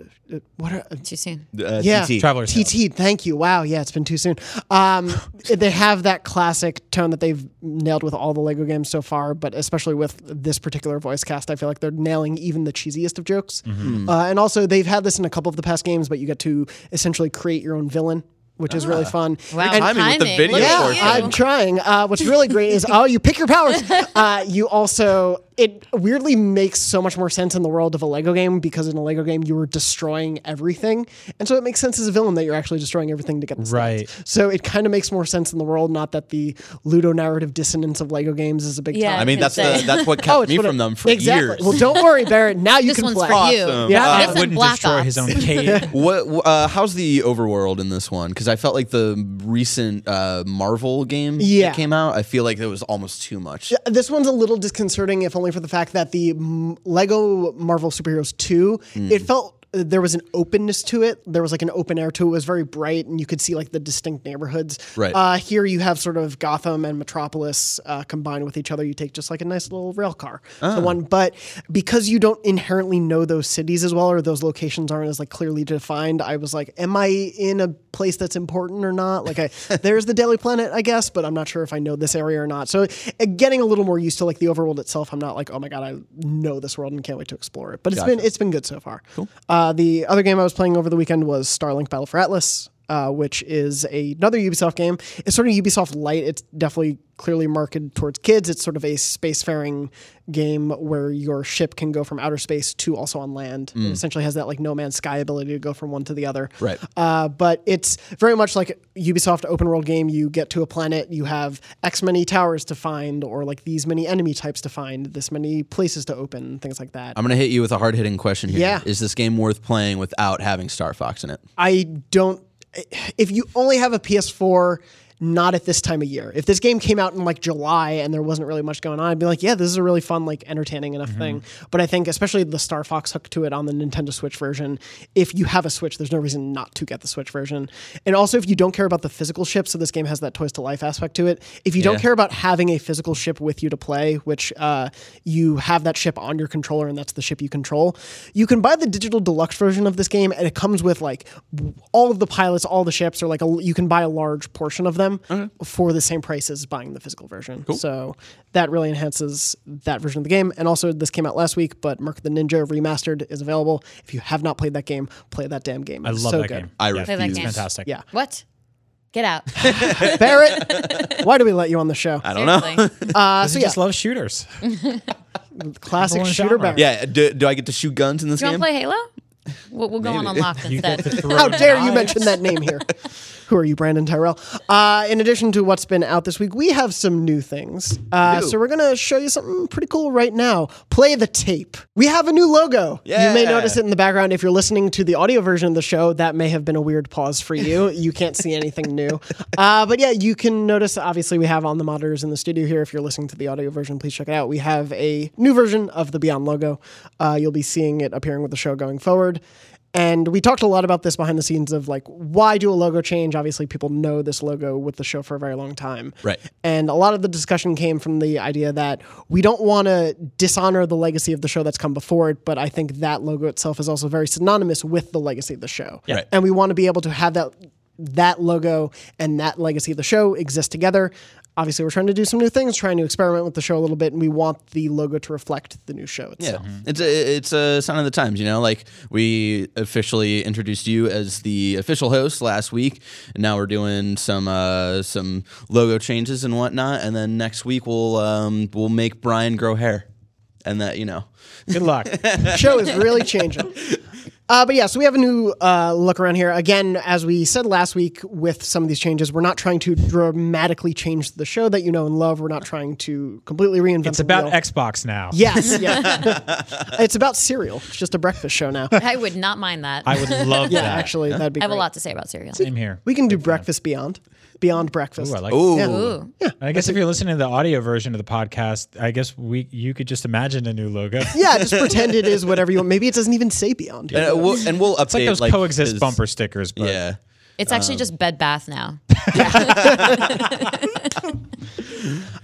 C: what are,
F: Too soon.
G: uh,
C: yeah,
G: TT.
D: Traveler's
C: TT. Thank you. Wow. Yeah, it's been too soon. Um, *laughs* they have that classic tone that they've nailed with all the Lego games so far, but especially with this particular voice cast, I feel like they're nailing even the cheesiest of jokes.
G: Mm-hmm.
C: Uh, and also, they've had this in a couple of the past games, but you get to essentially create your own villain. Which is really fun.
F: Wow,
C: And-
G: timing with the video
F: Look at
G: for it,
F: you.
G: though.
C: I'm trying. Uh, what's really great is *laughs* oh, you pick your powers. *laughs* Uh, you also it weirdly makes so much more sense in the world of a Lego game because in a Lego game you are destroying everything, and so it makes sense as a villain that you're actually destroying everything to get the stats.
D: Right.
C: So it kind of makes more sense in the world. Not that the ludonarrative dissonance of Lego games is a big
F: Yeah.
C: topic.
G: I mean, that's the, that's what *laughs* kept
C: Oh,
G: me
C: what
G: from
C: it-
G: them for
C: exactly.
G: years.
C: Well, don't worry, Barrett. Now *laughs* you
F: This
C: can
F: one's
C: play.
F: for you.
G: Awesome.
C: Yeah.
F: This
C: Uh,
F: and
D: wouldn't
F: Black
D: destroy
F: Ops.
D: his own *laughs* cape.
G: What? Uh, how's the overworld in this one? Because I felt like the recent uh, Marvel game
C: Yeah.
G: that came out. I feel like it was almost too much.
C: This one's a little disconcerting, if only for the fact that the mm, Lego Marvel Superheroes 2,
G: Hmm.
C: it felt uh, there was an openness to it. There was like an open air to it. It was very bright, and you could see like the distinct neighborhoods.
G: Right.
C: Uh, here you have sort of Gotham and Metropolis uh, combined with each other. You take just like a nice little rail car
G: Ah.
C: to one, but because you don't inherently know those cities as well, or those locations aren't as like clearly defined, I was like, am I in a place that's important or not? Like, I *laughs* there's the Daily Planet, I guess, but I'm not sure if I know this area or not. So, uh, getting a little more used to like the overworld itself, I'm not like, oh my god, I know this world and can't wait to explore it. But it's been it's been good so far. Cool. Uh, Uh, the other game I was playing over the weekend was Starlink Battle for Atlas. Uh, which is a, another Ubisoft game. It's sort of Ubisoft light. It's definitely clearly marketed towards kids. It's sort of a spacefaring game where your ship can go from outer space to also on land. It essentially has that like No Man's Sky ability to go from one to the other.
G: Right.
C: Uh, but it's very much like Ubisoft open world game. You get to a planet, you have X many towers to find, or like these many enemy types to find, this many places to open, things like that.
G: I'm gonna hit you with a hard hitting question here.
C: Yeah.
G: Is this game worth playing without having Star Fox in it?
C: I don't. If you only have a PS4, not at this time of year. If this game came out in like July and there wasn't really much going on, I'd be like, yeah, this is a really fun, like entertaining enough thing. But I think, especially the Star Fox hook to it on the Nintendo Switch version, if you have a Switch, there's no reason not to get the Switch version. And also, if you don't care about the physical ship, so this game has that toys to life aspect to it. If you don't care about having a physical ship with you to play, which uh, you have that ship on your controller and that's the ship you control, you can buy the digital deluxe version of this game and it comes with like all of the pilots, all the ships, or like a, you can buy a large portion of them for the same price as buying the physical version. So that really enhances that version of the game. And also, this came out last week, but Mark the Ninja Remastered is available. If you have not played that game, play that damn game.
D: I
C: It's
D: love
C: so
D: that
C: good.
D: game.
G: I
D: Yeah,
F: Play that
G: refuse.
F: game.
D: It's fantastic.
C: Yeah.
F: What? Get out. *laughs*
C: Barrett, why do we let you on the show?
G: I don't know. *laughs*
C: Uh, so
D: I
C: yeah,
D: just love shooters. *laughs*
C: classic shooter
D: genre.
C: back.
G: yeah. Do, do I get to shoot guns in this
F: Do you want to play Halo? We'll, we'll go on
G: Maybe.
F: unlock *laughs*
D: You
F: instead. *laughs*
C: How dare you mention that name here? Who are you, Brandon Tyrell? Uh, in addition to what's been out this week, we have some new things. Uh, so we're gonna show you something pretty cool right now. Play the tape. We have a new logo. You may
G: Yeah.
C: notice it in the background if you're listening to the audio version of the show. That may have been a weird pause for you. *laughs* you can't see anything new, uh, but yeah, you can notice. Obviously, we have on the monitors in the studio here. If you're listening to the audio version, please check it out. We have a new version of the Beyond logo. Uh, you'll be seeing it appearing with the show going forward. And we talked a lot about this behind the scenes of like, why do a logo change? Obviously, people know this logo with the show for a very long time.
G: Right.
C: And a lot of the discussion came from the idea that we don't want to dishonor the legacy of the show that's come before it, but I think that logo itself is also very synonymous with the legacy of the show.
G: Right.
C: And we want to be able to have that that logo and that legacy of the show exist together. Obviously, we're trying to do some new things, trying to experiment with the show a little bit, and we want the logo to reflect the new show
G: Yeah,
C: itself.
G: it's a it's a sign of the times. You know, like we officially introduced you as the official host last week, and now we're doing some uh, some logo changes and whatnot. And then next week we'll um, we'll make Brian grow hair, and that you know.
D: Good luck. *laughs*
C: show is really changing. Uh, but yeah, so we have a new uh, look around here. Again, as we said last week with some of these changes, we're not trying to dramatically change the show that you know and love. We're not trying to completely reinvent
D: It's
C: the
D: about
C: wheel.
D: Xbox now.
C: Yes, *laughs* yeah. it's about cereal. It's just a breakfast show now.
F: I would not mind that.
D: I would love
C: Yeah,
D: that.
C: actually, that'd be
F: I have a lot to say about cereal.
D: Same here.
C: We can do breakfast beyond, beyond breakfast.
D: Ooh, I like
G: Ooh,
F: Ooh.
D: I guess if you're listening to the audio version of the podcast, I guess we you could just imagine a new logo. *laughs*
C: yeah, just pretend it is whatever you want. Maybe it doesn't even say beyond.
G: and, uh, we'll, and we'll update
D: It's like those coexist
G: his-
D: bumper stickers. But
G: Yeah.
F: It's actually just Bed Bath now. *laughs* *laughs*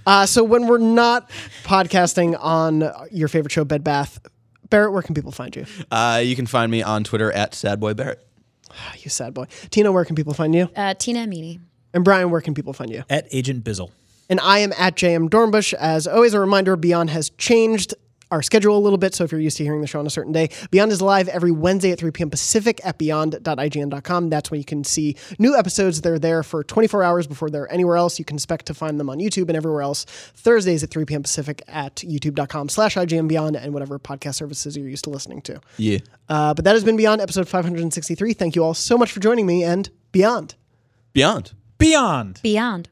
C: Uh, so when we're not podcasting on your favorite show, Bed Bath, Barrett, where can people find you?
G: Uh, you can find me on Twitter at sadboybarrett. *sighs*
C: You sad boy. Tina, where can people find you?
F: Uh, Tina Amini.
C: And Brian, where can people find you?
D: At Agent Bizzle.
C: And I am at JM Dornbush. As always, a reminder Beyond has changed our schedule a little bit. So if you're used to hearing the show on a certain day, Beyond is live every Wednesday at 3 p.m. Pacific at beyond.ign.com. That's when you can see new episodes. They're there for 24 hours before they're anywhere else. You can expect to find them on YouTube and everywhere else. Thursdays at 3 p.m. Pacific at youtube.com slash IGN Beyond and whatever podcast services you're used to listening to.
G: Yeah.
C: Uh, but that has been Beyond episode 563. Thank you all so much for joining me and Beyond.
G: Beyond.
D: Beyond.
F: Beyond.